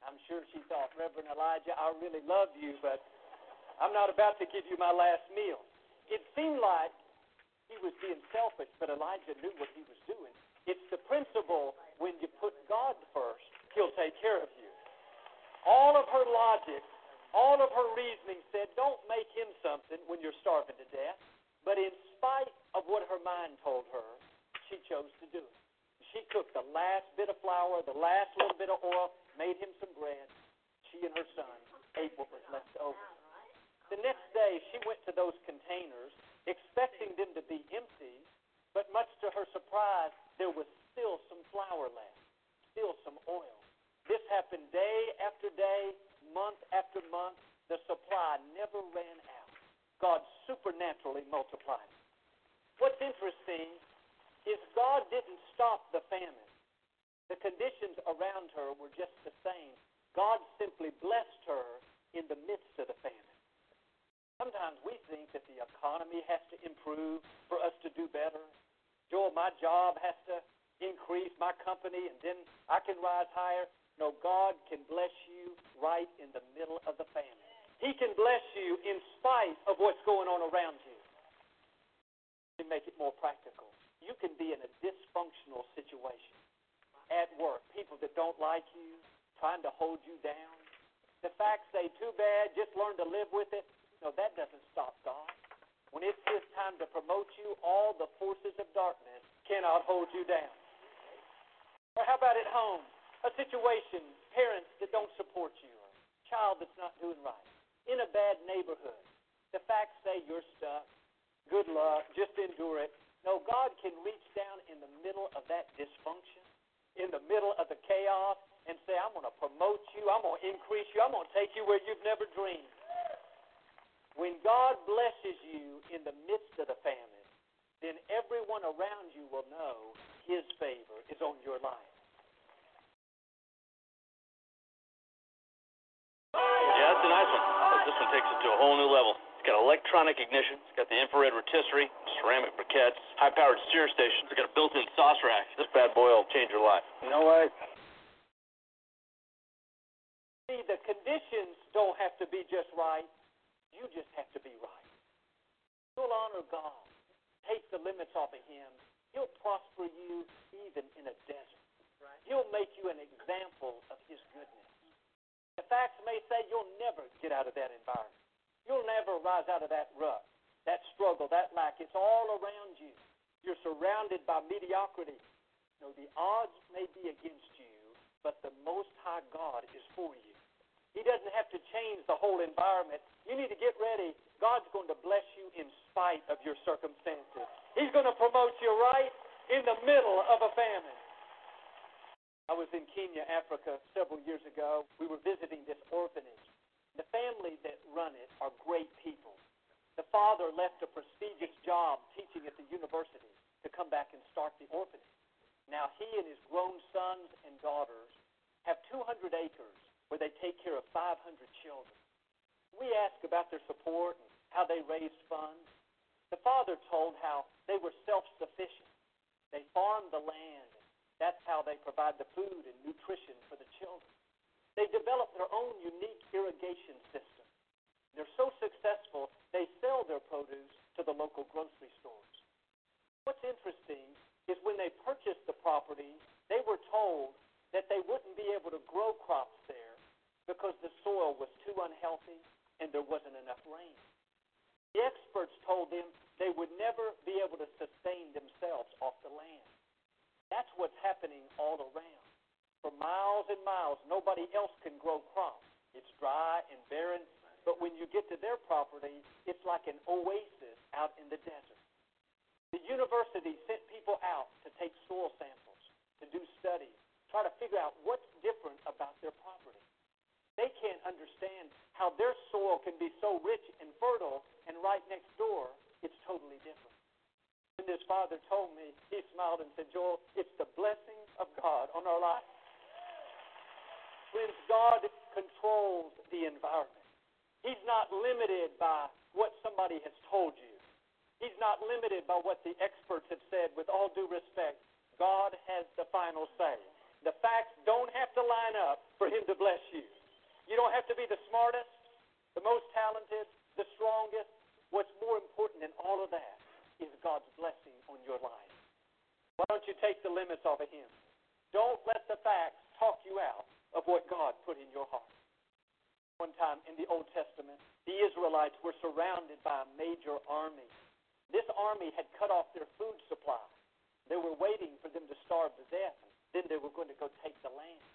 I'm sure she thought, Reverend Elijah, I really love you, but I'm not about to give you my last meal. It seemed like he was being selfish, but Elijah knew what he was doing. It's the principle when you put God first, he'll take care of you. All of her logic, all of her reasoning said, don't make him something when you're starving to death. But in spite of what her mind told her, she chose to do it. She cooked the last bit of flour, the last little bit of oil, made him some bread. She and her son ate what was left over. The next day, she went to those containers, expecting them to be empty, but much to her surprise, there was still some flour left, still some oil. This happened day after day, month after month. The supply never ran out. God supernaturally multiplied. What's interesting is God didn't stop the famine. The conditions around her were just the same. God simply blessed her in the midst of the famine. Sometimes we think that the economy has to improve for us to do better. Joel, my job has to increase, my company, and then I can rise higher. No, God can bless you right in the middle of the famine. He can bless you in spite of what's going on around you. To make it more practical you can be in a dysfunctional situation at work. People that don't like you, trying to hold you down. The facts say, too bad, just learn to live with it. No, that doesn't stop God. When it's His time to promote you, all the forces of darkness cannot hold you down. Or how about at home? A situation, parents that don't support you, or child that's not doing right, in a bad neighborhood. The facts say you're stuck. Good luck, just endure it. No, God can reach down in the middle of that dysfunction, in the middle of the chaos, and say, I'm going to promote you, I'm going to increase you, I'm going to take you where you've never dreamed. When God blesses you in the midst of the famine, then everyone around you will know His favor is on your life. It's got electronic ignition. It's got the infrared rotisserie, ceramic briquettes, high-powered sear station. It's got a built-in sauce rack. This bad boy will change your life. You know what? See, the conditions don't have to be just right. You just have to be right. You'll honor God. Take the limits off of Him. He'll prosper you even in a desert. Right. He'll make you an example of His goodness. The facts may say you'll never get out of that environment. You'll never rise out of that rut, that struggle, that lack. It's all around you. You're surrounded by mediocrity. Know, the odds may be against you, but the Most High God is for you. He doesn't have to change the whole environment. You need to get ready. God's going to bless you in spite of your circumstances. He's going to promote you right in the middle of a famine. I was in Kenya, Africa, several years ago. We were visiting this orphanage. The family that run it are great people. The father left a prestigious job teaching at the university to come back and start the orphanage. Now he and his grown sons and daughters have 200 acres where they take care of 500 children. We asked about their support and how they raised funds. The father told how they were self-sufficient. They farmed the land. That's how they provide the food and nutrition for the children. They developed their own unique irrigation system. They're so successful, they sell their produce to the local grocery stores. What's interesting is when they purchased the property, they were told that they wouldn't be able to grow crops there because the soil was too unhealthy and there wasn't enough rain. The experts told them they would never be able to sustain themselves off the land. That's what's happening all around. For miles and miles, nobody else can grow crops. It's dry and barren, but when you get to their property, it's like an oasis out in the desert. The university sent people out to take soil samples, to do studies, try to figure out what's different about their property. They can't understand how their soil can be so rich and fertile, and right next door, it's totally different. When this father told me, he smiled and said, Joel, it's the blessing of God on our life. Friends, God controls the environment. He's not limited by what somebody has told you. He's not limited by what the experts have said. With all due respect, God has the final say. The facts don't have to line up for Him to bless you. You don't have to be the smartest, the most talented, the strongest. What's more important than all of that is God's blessing on your life. Why don't you take the limits off of Him? Don't let the facts talk you out of what God put in your heart. One time in the Old Testament, the Israelites were surrounded by a major army. This army had cut off their food supply. They were waiting for them to starve to death. Then they were going to go take the land.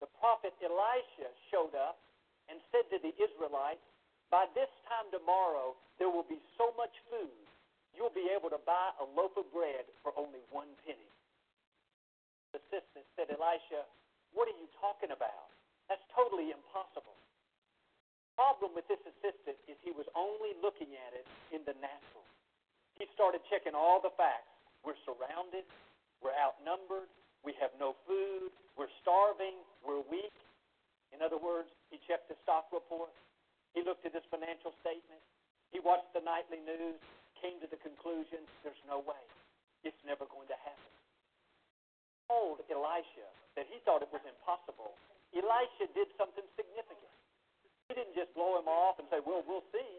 The prophet Elisha showed up and said to the Israelites, By this time tomorrow, there will be so much food, you'll be able to buy a loaf of bread for only one penny. The assistant said, Elisha, what are you talking about? That's totally impossible. The problem with this assistant is he was only looking at it in the natural. He started checking all the facts. We're surrounded, we're outnumbered, we have no food, we're starving, we're weak. In other words, he checked the stock report, he looked at his financial statement, he watched the nightly news, came to the conclusion there's no way. It's never going to happen. Told Elisha that he thought it was impossible. Elisha did something significant. He didn't just blow him off and say, Well, we'll see.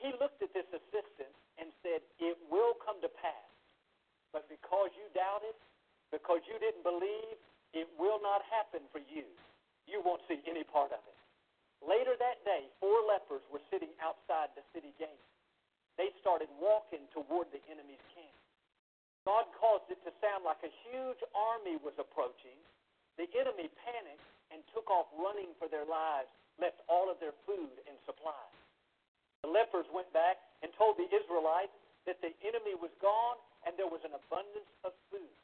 He looked at this assistant and said, It will come to pass. But because you doubted, because you didn't believe, it will not happen for you. You won't see any part of it. Later that day, four lepers were sitting outside the city gate. They started walking toward the enemy's camp. God caused it to sound like a huge army was approaching. The enemy panicked and took off running for their lives, left all of their food and supplies. The lepers went back and told the Israelites that the enemy was gone and there was an abundance of food.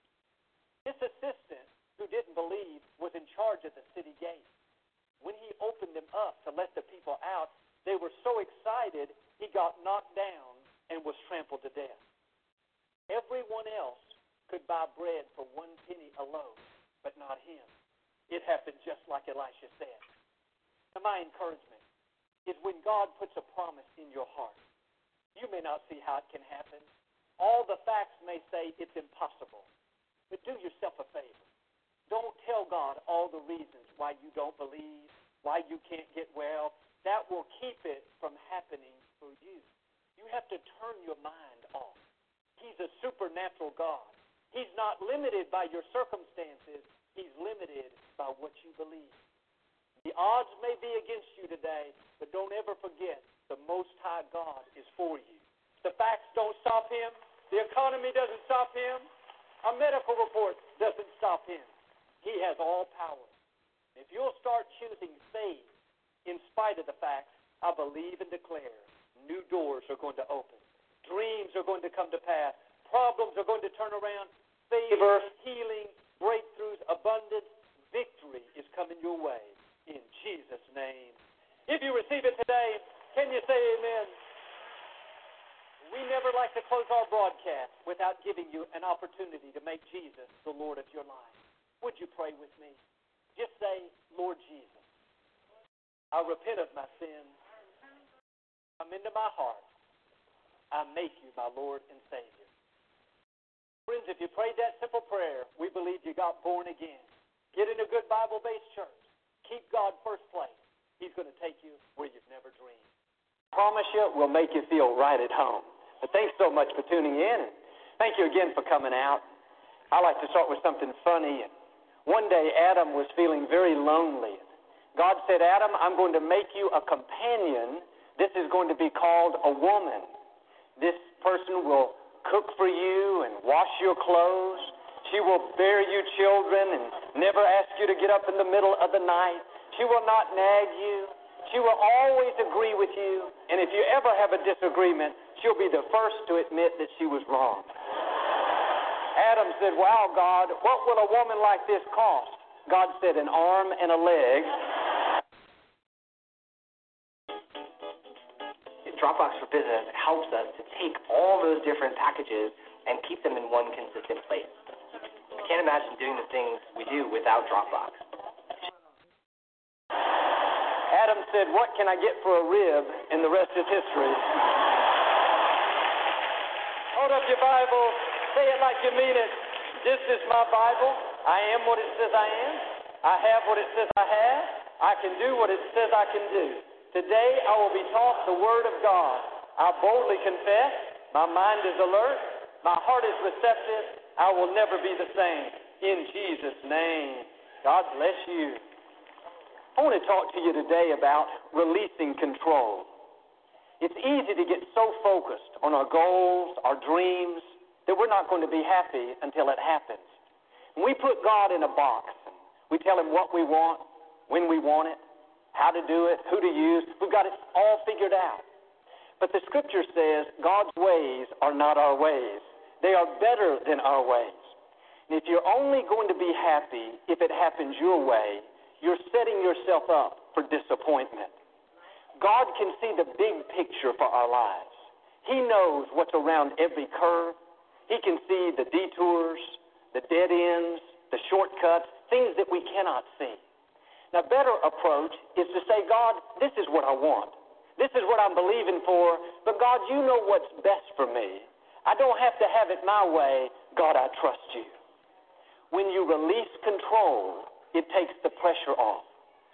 This assistant, who didn't believe, was in charge of the city gate. When he opened them up to let the people out, they were so excited he got knocked down and was trampled to death. Everyone else could buy bread for one penny a loaf, but not him. It happened just like Elisha said. Now, my encouragement is when God puts a promise in your heart. You may not see how it can happen. All the facts may say it's impossible. But do yourself a favor. Don't tell God all the reasons why you don't believe, why you can't get well. That will keep it from happening for you. You have to turn your mind off. He's a supernatural God. He's not limited by your circumstances, He's limited by what you believe. The odds may be against you today, but don't ever forget the Most High God is for you. The facts don't stop Him, the economy doesn't stop Him, a medical report doesn't stop Him. He has all power. If you'll start choosing faith in spite of the facts, I believe and declare new doors are going to open. Dreams are going to come to pass. Problems are going to turn around. Favor, healing, breakthroughs, abundance, victory is coming your way in Jesus' name. If you receive it today, can you say amen? We never like to close our broadcast without giving you an opportunity to make Jesus the Lord of your life. Would you pray with me? Just say, Lord Jesus, I repent of my sins. Come into my heart. I make you my Lord and Savior. Friends, if you prayed that simple prayer, we believe you got born again. Get in a good Bible based church. Keep God first place. He's going to take you where you've never dreamed. Promise you, we'll make you feel right at home. But thanks so much for tuning in. And thank you again for coming out. I like to start with something funny. One day, Adam was feeling very lonely. God said, Adam, I'm going to make you a companion. This is going to be called a woman. This person will cook for you and wash your clothes. She will bear you children and never ask you to get up in the middle of the night. She will not nag you. She will always agree with you. And if you ever have a disagreement, she'll be the first to admit that she was wrong. Adam said, Wow, God, what will a woman like this cost? God said, An arm and a leg. Dropbox for Business helps us to take all those different packages and keep them in one consistent place. I can't imagine doing the things we do without Dropbox. Adam said, What can I get for a rib? And the rest is history. Hold up your Bible. Say it like you mean it. This is my Bible. I am what it says I am. I have what it says I have. I can do what it says I can do. Today I will be taught the Word of God. I boldly confess. My mind is alert. My heart is receptive. I will never be the same. In Jesus' name. God bless you. I want to talk to you today about releasing control. It's easy to get so focused on our goals, our dreams, that we're not going to be happy until it happens. We put God in a box, we tell Him what we want, when we want it, how to do it, who to use. We've got it all figured out. But the Scripture says God's ways are not our ways, they are better than our ways. And if you're only going to be happy if it happens your way, you're setting yourself up for disappointment. God can see the big picture for our lives. He knows what's around every curve. He can see the detours, the dead ends, the shortcuts, things that we cannot see. Now, better approach is to say, God, this is what I want. This is what I'm believing for, but God, you know what's best for me. I don't have to have it my way. God, I trust you. When you release control, it takes the pressure off.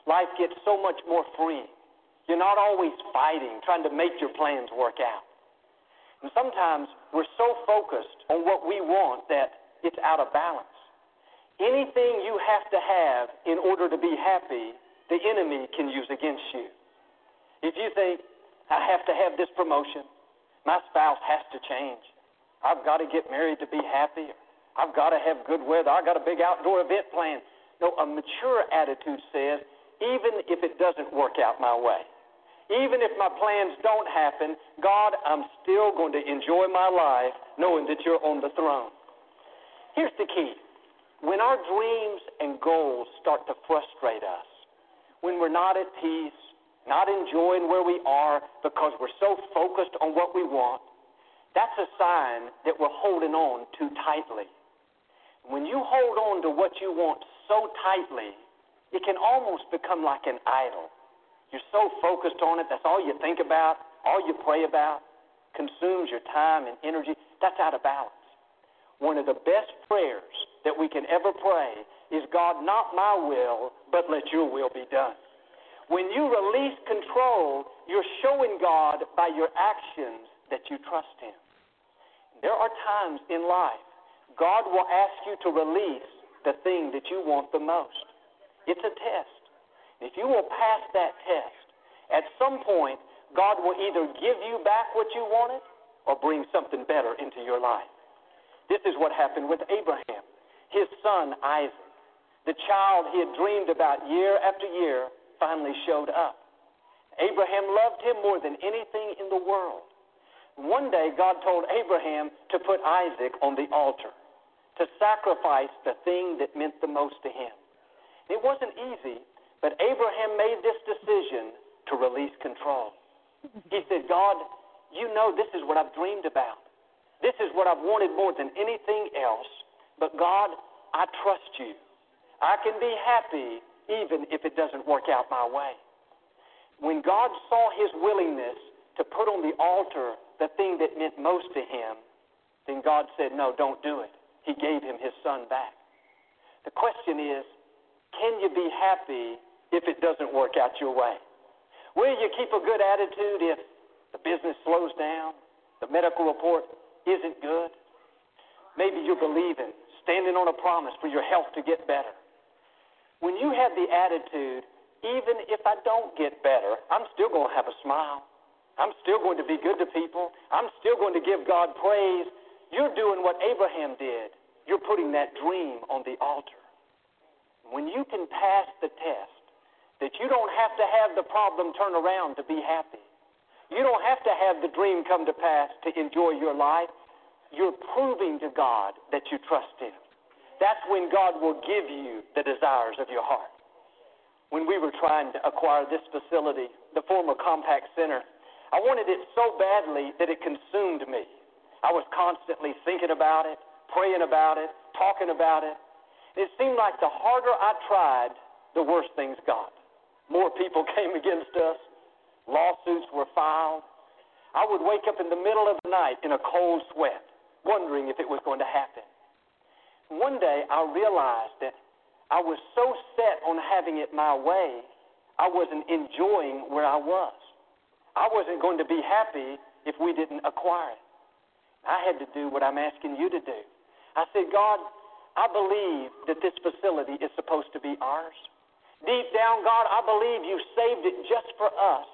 Life gets so much more free. You're not always fighting, trying to make your plans work out. And sometimes we're so focused on what we want that it's out of balance. Anything you have to have in order to be happy, the enemy can use against you. If you think, I have to have this promotion, my spouse has to change, I've got to get married to be happy, I've got to have good weather, I've got a big outdoor event planned. No, a mature attitude says, even if it doesn't work out my way, even if my plans don't happen, God, I'm still going to enjoy my life knowing that you're on the throne. Here's the key when our dreams and goals start to frustrate us, when we're not at peace, not enjoying where we are because we're so focused on what we want, that's a sign that we're holding on too tightly. When you hold on to what you want so tightly, it can almost become like an idol. You're so focused on it, that's all you think about, all you pray about, consumes your time and energy. That's out of balance. One of the best prayers that we can ever pray is God, not my will, but let your will be done. When you release control, you're showing God by your actions that you trust Him. There are times in life God will ask you to release the thing that you want the most. It's a test. If you will pass that test, at some point, God will either give you back what you wanted or bring something better into your life. This is what happened with Abraham. His son, Isaac, the child he had dreamed about year after year, finally showed up. Abraham loved him more than anything in the world. One day, God told Abraham to put Isaac on the altar, to sacrifice the thing that meant the most to him. It wasn't easy, but Abraham made this decision to release control. He said, God, you know this is what I've dreamed about. This is what I've wanted more than anything else. But God, I trust you. I can be happy even if it doesn't work out my way. When God saw his willingness to put on the altar the thing that meant most to him, then God said, No, don't do it. He gave him his son back. The question is, can you be happy if it doesn't work out your way? Will you keep a good attitude if the business slows down, the medical report isn't good? Maybe you're believing, standing on a promise for your health to get better. When you have the attitude, even if I don't get better, I'm still going to have a smile. I'm still going to be good to people. I'm still going to give God praise. You're doing what Abraham did. You're putting that dream on the altar. When you can pass the test, that you don't have to have the problem turn around to be happy. You don't have to have the dream come to pass to enjoy your life. You're proving to God that you trust Him. That's when God will give you the desires of your heart. When we were trying to acquire this facility, the former Compaq Center, I wanted it so badly that it consumed me. I was constantly thinking about it, praying about it, talking about it. It seemed like the harder I tried, the worse things got. More people *laughs* came against us. Lawsuits were filed. I would wake up in the middle of the night in a cold sweat, wondering if it was going to happen. One day I realized that I was so set on having it my way, I wasn't enjoying where I was. I wasn't going to be happy if we didn't acquire it. I had to do what I'm asking you to do. I said, God, I believe that this facility is supposed to be ours. Deep down, God, I believe you saved it just for us.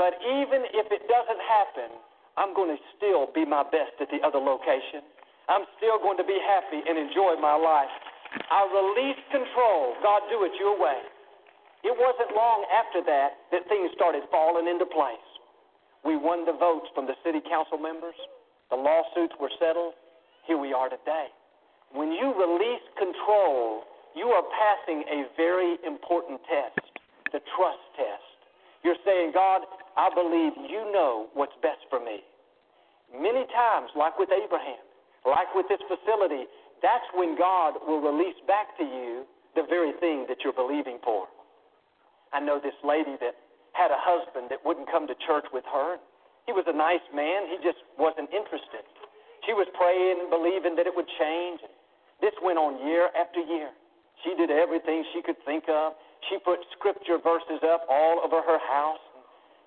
But even if it doesn't happen, I'm going to still be my best at the other location. I'm still going to be happy and enjoy my life. I release control. God, do it your way. It wasn't long after that that things started falling into place. We won the votes from the city council members. The lawsuits were settled. Here we are today. When you release control, you are passing a very important test, the trust test. You're saying, God, I believe you know what's best for me. Many times, like with Abraham, like with this facility, that's when God will release back to you the very thing that you're believing for. I know this lady that had a husband that wouldn't come to church with her. He was a nice man, he just wasn't interested. She was praying and believing that it would change. This went on year after year. She did everything she could think of. She put scripture verses up all over her house.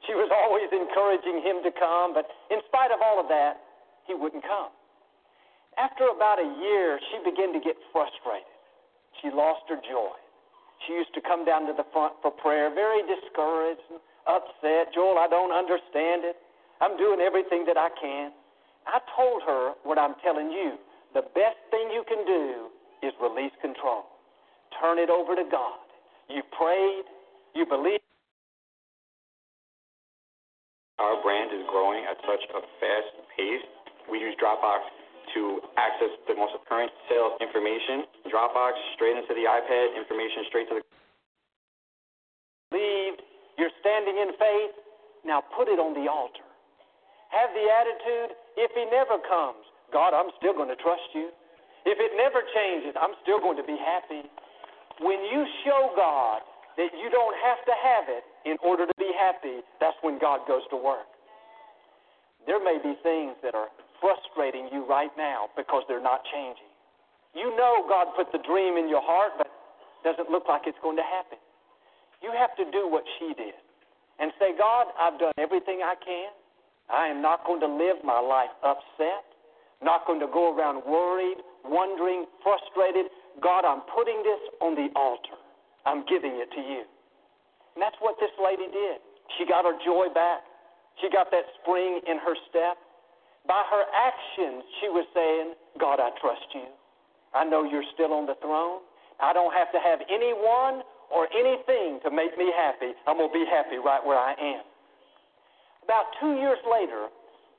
She was always encouraging him to come, but in spite of all of that, he wouldn't come. After about a year, she began to get frustrated. She lost her joy. She used to come down to the front for prayer, very discouraged and upset. Joel, I don't understand it. I'm doing everything that I can. I told her what I'm telling you. The best thing you can do is release control turn it over to God. You prayed, you believed. Our brand is growing at such a fast pace. We use Dropbox to access the most current sales information. Dropbox straight into the iPad, information straight to the. Believed, you're standing in faith. Now put it on the altar. Have the attitude if he never comes, God, I'm still going to trust you. If it never changes, I'm still going to be happy when you show God that you don't have to have it, in order to be happy, that's when God goes to work. There may be things that are frustrating you right now because they're not changing. You know God put the dream in your heart, but it doesn't look like it's going to happen. You have to do what she did and say, God, I've done everything I can. I am not going to live my life upset, not going to go around worried, wondering, frustrated. God, I'm putting this on the altar. I'm giving it to you. And that's what this lady did. She got her joy back. She got that spring in her step. By her actions, she was saying, God, I trust you. I know you're still on the throne. I don't have to have anyone or anything to make me happy. I'm going to be happy right where I am. About two years later,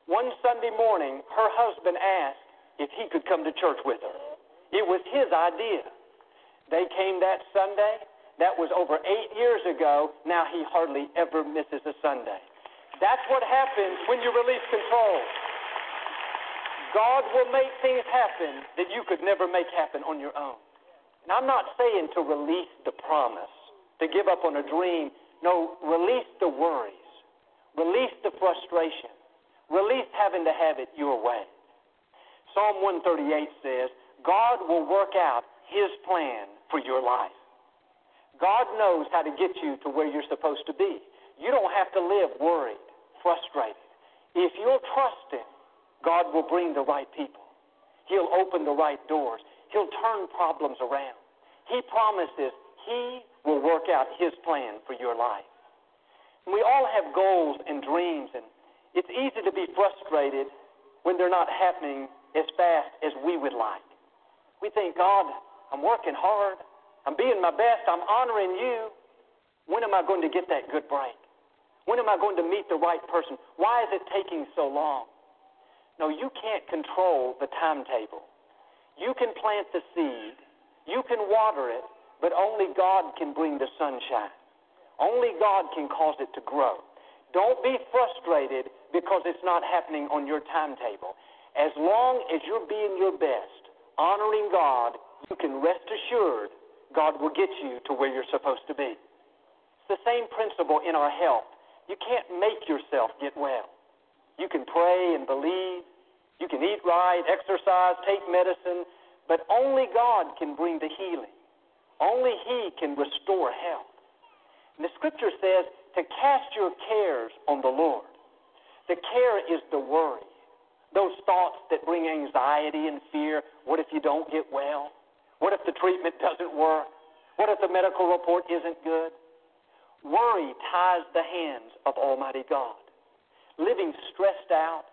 one Sunday morning, her husband asked if he could come to church with her. It was his idea. They came that Sunday. That was over eight years ago. Now he hardly ever misses a Sunday. That's what happens when you release control. God will make things happen that you could never make happen on your own. And I'm not saying to release the promise, to give up on a dream. No, release the worries, release the frustration, release having to have it your way. Psalm 138 says, God will work out his plan for your life. God knows how to get you to where you're supposed to be. You don't have to live worried, frustrated. If you'll trust him, God will bring the right people. He'll open the right doors. He'll turn problems around. He promises He will work out His plan for your life. We all have goals and dreams, and it's easy to be frustrated when they're not happening as fast as we would like. We think, God, I'm working hard. I'm being my best. I'm honoring you. When am I going to get that good break? When am I going to meet the right person? Why is it taking so long? No, you can't control the timetable. You can plant the seed, you can water it, but only God can bring the sunshine. Only God can cause it to grow. Don't be frustrated because it's not happening on your timetable. As long as you're being your best, honoring God, you can rest assured God will get you to where you're supposed to be. It's the same principle in our health. You can't make yourself get well. You can pray and believe, you can eat right, exercise, take medicine, but only God can bring the healing. Only He can restore health. And the scripture says to cast your cares on the Lord. The care is the worry. Those thoughts that bring anxiety and fear. What if you don't get well? What if the treatment *laughs* doesn't work? What if the medical report isn't good? Worry ties the hands of Almighty God. Living stressed out,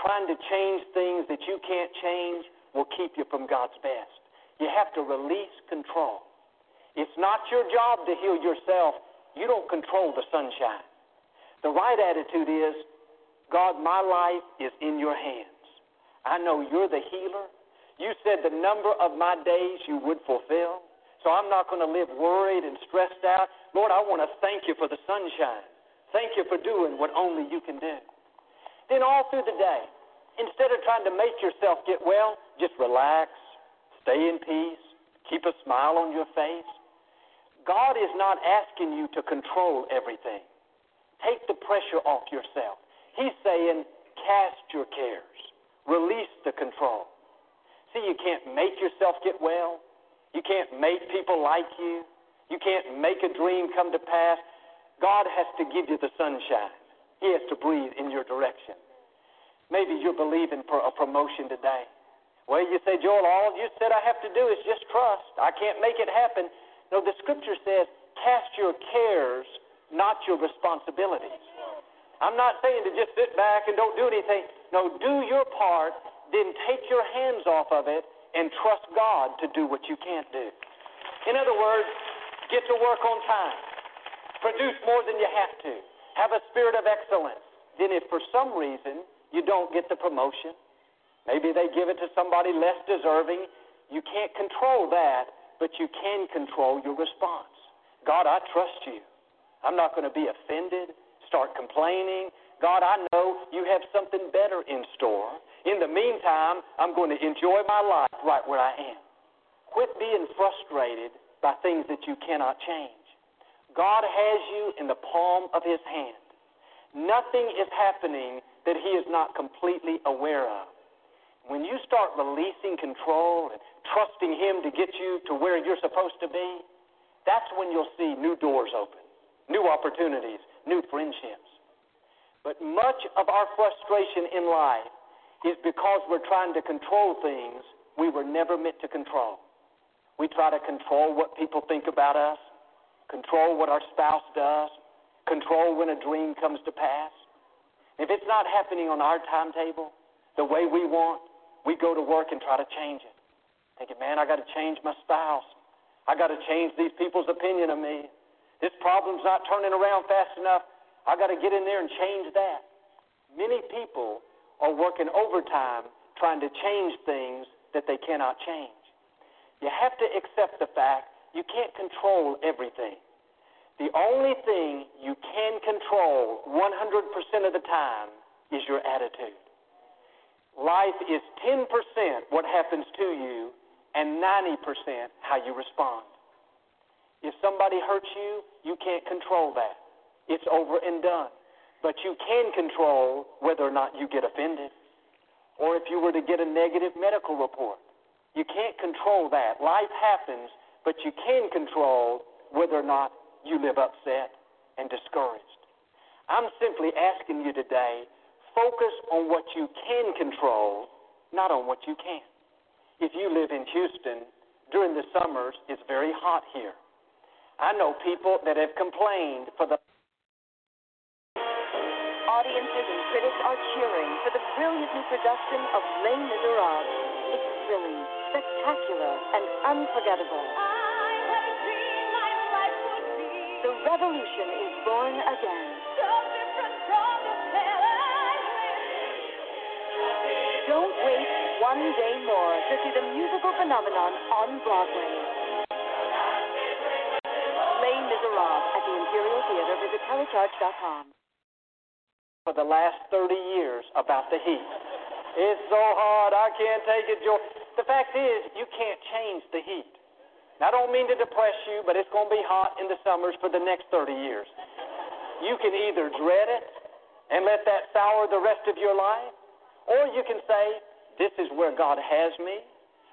trying to change things that you can't change will keep you from God's best. You have to release control. It's not your job to heal yourself. You don't control the sunshine. The right attitude is God, my life is in your hands. I know you're the healer. You said the number of my days you would fulfill. So I'm not going to live worried and stressed out. Lord, I want to thank you for the sunshine. Thank you for doing what only you can do. Then all through the day, instead of trying to make yourself get well, just relax, stay in peace, keep a smile on your face. God is not asking you to control everything. Take the pressure off yourself. He's saying, cast your cares, release the control. See, you can't make yourself get well. You can't make people like you. You can't make a dream come to pass. God has to give you the sunshine. He has to breathe in your direction. Maybe you're believing for a promotion today. Well, you say, Joel, all you said I have to do is just trust. I can't make it happen. No, the scripture says, cast your cares, not your responsibilities. I'm not saying to just sit back and don't do anything. No, do your part, then take your hands off of it and trust God to do what you can't do. In other words, get to work on time. Produce more than you have to. Have a spirit of excellence. Then, if for some reason you don't get the promotion, maybe they give it to somebody less deserving, you can't control that, but you can control your response. God, I trust you. I'm not going to be offended, start complaining. God, I know you have something better in store. In the meantime, I'm going to enjoy my life right where I am. Quit being frustrated by things that you cannot change. God has you in the palm of His hand. Nothing is happening that He is not completely aware of. When you start releasing control and trusting Him to get you to where you're supposed to be, that's when you'll see new doors open, new opportunities, new friendships. But much of our frustration in life is because we're trying to control things we were never meant to control. We try to control what people think about us, control what our spouse does, control when a dream comes to pass. If it's not happening on our timetable, the way we want, we go to work and try to change it. Thinking, man, I got to change my spouse. I got to change these people's opinion of me. This problem's not turning around fast enough. I got to get in there and change that. Many people are working overtime trying to change things that they cannot change. You have to accept the fact you can't control everything. The only thing you can control 100% of the time is your attitude. Life is 10% what happens to you and 90% how you respond. If somebody hurts you, you can't control that. It's over and done. But you can control whether or not you get offended. Or if you were to get a negative medical report. You can't control that. Life happens, but you can control whether or not you live upset and discouraged. I'm simply asking you today focus on what you can control, not on what you can't. If you live in Houston, during the summers, it's very hot here. I know people that have complained for the Audiences and critics are cheering for the brilliant new production of Les Miserables. It's thrilling, spectacular, and unforgettable. The revolution is born again. Don't wait one day more to see the musical phenomenon on Broadway. Les Miserables at the Imperial Theater. Visit telecharge.com. For the last 30 years about the heat. It's so hot, I can't take it, Joe. The fact is, you can't change the heat. Now, I don't mean to depress you, but it's going to be hot in the summers for the next 30 years. You can either dread it and let that sour the rest of your life, or you can say, This is where God has me.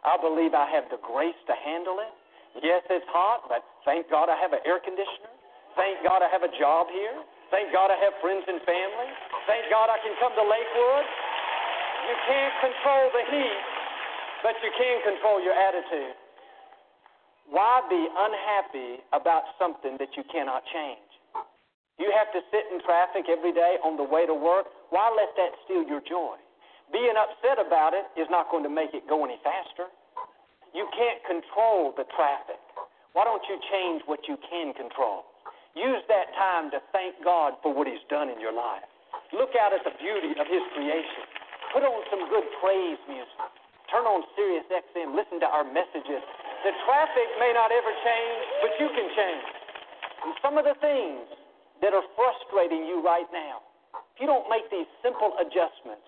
I believe I have the grace to handle it. Yes, it's hot, but thank God I have an air conditioner. Thank God I have a job here. Thank God I have friends and family. Thank God I can come to Lakewood. You can't control the heat, but you can control your attitude. Why be unhappy about something that you cannot change? You have to sit in traffic every day on the way to work. Why let that steal your joy? Being upset about it is not going to make it go any faster. You can't control the traffic. Why don't you change what you can control? Use that time to thank God for what He's done in your life. Look out at the beauty of His creation. Put on some good praise music. Turn on Sirius XM. Listen to our messages. The traffic may not ever change, but you can change. And some of the things that are frustrating you right now, if you don't make these simple adjustments,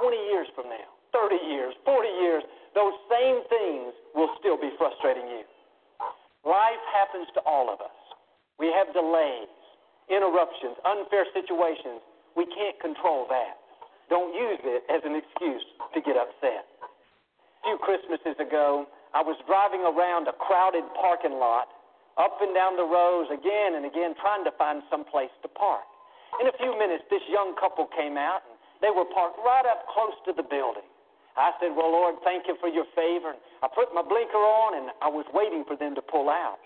20 years from now, 30 years, 40 years, those same things will still be frustrating you. Life happens to all of us. We have delays, interruptions, unfair situations. We can't control that. Don't use it as an excuse to get upset. A few Christmases ago, I was driving around a crowded parking lot, up and down the rows again and again, trying to find some place to park. In a few minutes, this young couple came out, and they were parked right up close to the building. I said, Well, Lord, thank you for your favor. And I put my blinker on, and I was waiting for them to pull out.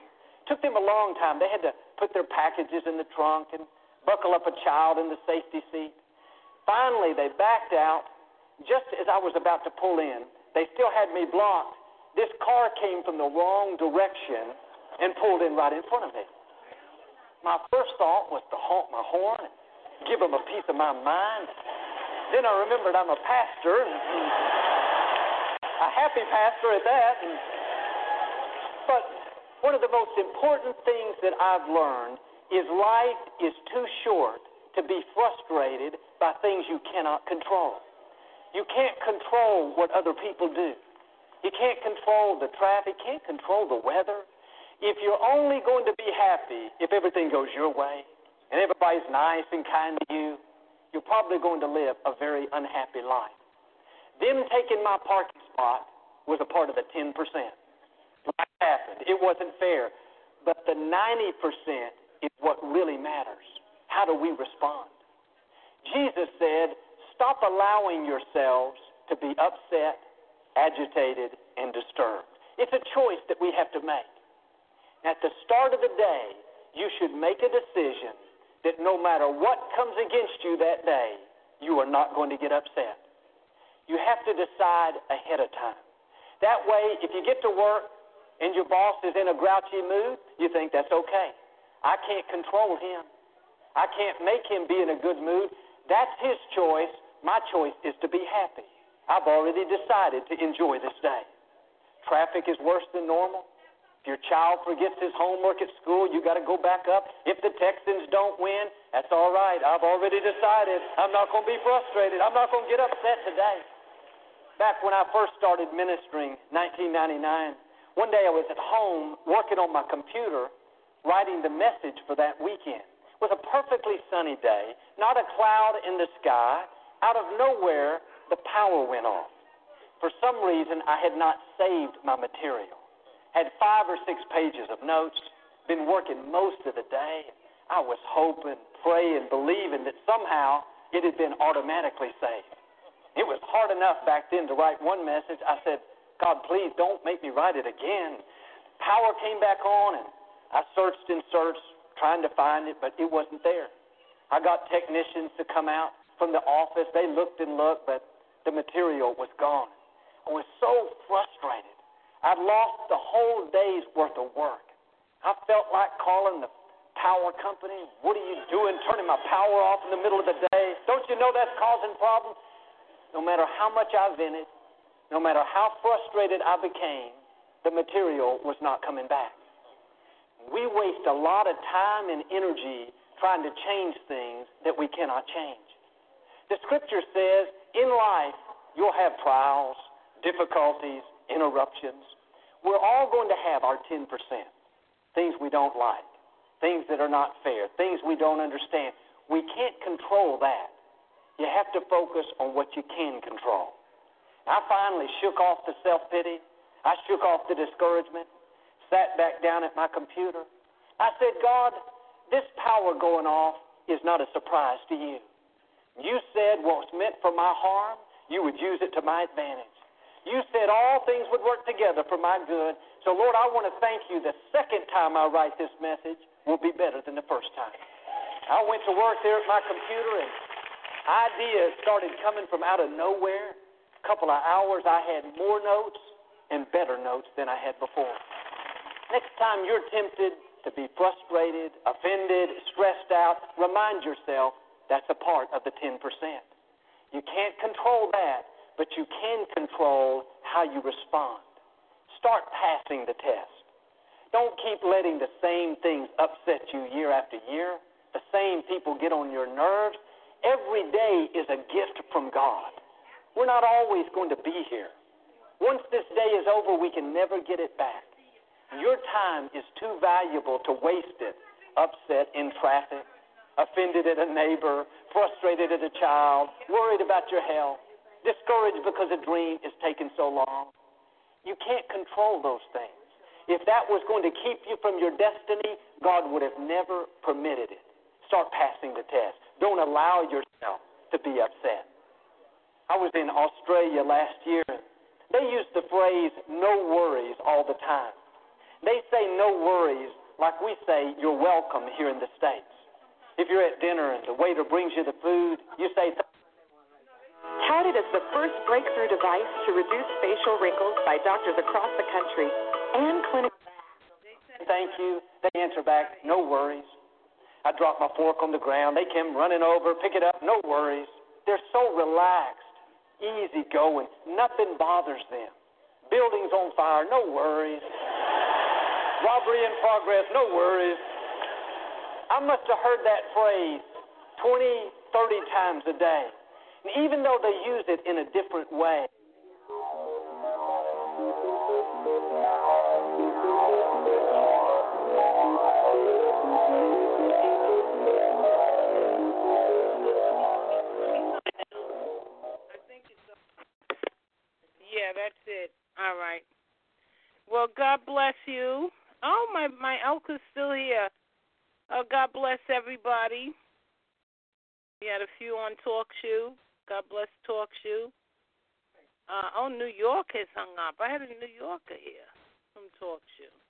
It took them a long time. They had to put their packages in the trunk and buckle up a child in the safety seat. Finally, they backed out. Just as I was about to pull in, they still had me blocked. This car came from the wrong direction and pulled in right in front of me. My first thought was to honk my horn and give them a piece of my mind. Then I remembered I'm a pastor, and, a happy pastor at that. And, but one of the most important things that I've learned is life is too short to be frustrated by things you cannot control. You can't control what other people do. You can't control the traffic, can't control the weather. if you're only going to be happy if everything goes your way and everybody's nice and kind to you, you're probably going to live a very unhappy life. Them taking my parking spot was a part of the 10%. What happened? It wasn't fair. But the 90% is what really matters. How do we respond? Jesus said, Stop allowing yourselves to be upset, agitated, and disturbed. It's a choice that we have to make. At the start of the day, you should make a decision that no matter what comes against you that day, you are not going to get upset. You have to decide ahead of time. That way, if you get to work and your boss is in a grouchy mood, you think that's okay. I can't control him. I can't make him be in a good mood. That's his choice. My choice is to be happy. I've already decided to enjoy this day. Traffic is worse than normal. If your child forgets his homework at school, you got to go back up. If the Texans don't win, that's all right. I've already decided. I'm not going to be frustrated. I'm not going to get upset today. Back when I first started ministering, 1999, one day I was at home working on my computer, writing the message for that weekend. It was a perfectly sunny day, not a cloud in the sky. Out of nowhere, the power went off. For some reason, I had not saved my material had five or six pages of notes, been working most of the day. I was hoping, praying, believing that somehow it had been automatically saved. It was hard enough back then to write one message. I said, God, please don't make me write it again. Power came back on, and I searched and searched, trying to find it, but it wasn't there. I got technicians to come out from the office. They looked and looked, but the material was gone. I was so frustrated. I'd lost the whole day's worth of work. I felt like calling the power company. What are you doing turning my power off in the middle of the day? Don't you know that's causing problems? No matter how much I vented, no matter how frustrated I became, the material was not coming back. We waste a lot of time and energy trying to change things that we cannot change. The scripture says in life you'll have trials, difficulties, interruptions. We're all going to have our 10%. Things we don't like, things that are not fair, things we don't understand. We can't control that. You have to focus on what you can control. I finally shook off the self pity. I shook off the discouragement, sat back down at my computer. I said, God, this power going off is not a surprise to you. You said what's meant for my harm, you would use it to my advantage. You said all things would work together for my good. So, Lord, I want to thank you the second time I write this message will be better than the first time. I went to work there at my computer and ideas started coming from out of nowhere. A couple of hours, I had more notes and better notes than I had before. Next time you're tempted to be frustrated, offended, stressed out, remind yourself that's a part of the 10%. You can't control that, but you can control how you respond. Start passing the test. Don't keep letting the same things upset you year after year. The same people get on your nerves. Every day is a gift from God. We're not always going to be here. Once this day is over, we can never get it back. Your time is too valuable to waste it upset in traffic, offended at a neighbor, frustrated at a child, worried about your health discouraged because a dream is taking so long. You can't control those things. If that was going to keep you from your destiny, God would have never permitted it. Start passing the test. Don't allow yourself to be upset. I was in Australia last year. They use the phrase no worries all the time. They say no worries like we say you're welcome here in the States. If you're at dinner and the waiter brings you the food, you say, Touted as the first breakthrough device to reduce facial wrinkles by doctors across the country and clinics. Thank you. They answer back, no worries. I drop my fork on the ground. They come running over, pick it up, no worries. They're so relaxed, easy going. Nothing bothers them. Buildings on fire, no worries. Robbery in progress, no worries. I must have heard that phrase 20, 30 times a day And even though they use it in a different way. That's it. All right. Well, God bless you. Oh, my my Elka's still here. Oh, God bless everybody. We had a few on Talk Shoe. God bless Talk Shoe. Uh, oh, New York has hung up. I had a New Yorker here from Talk Shoe.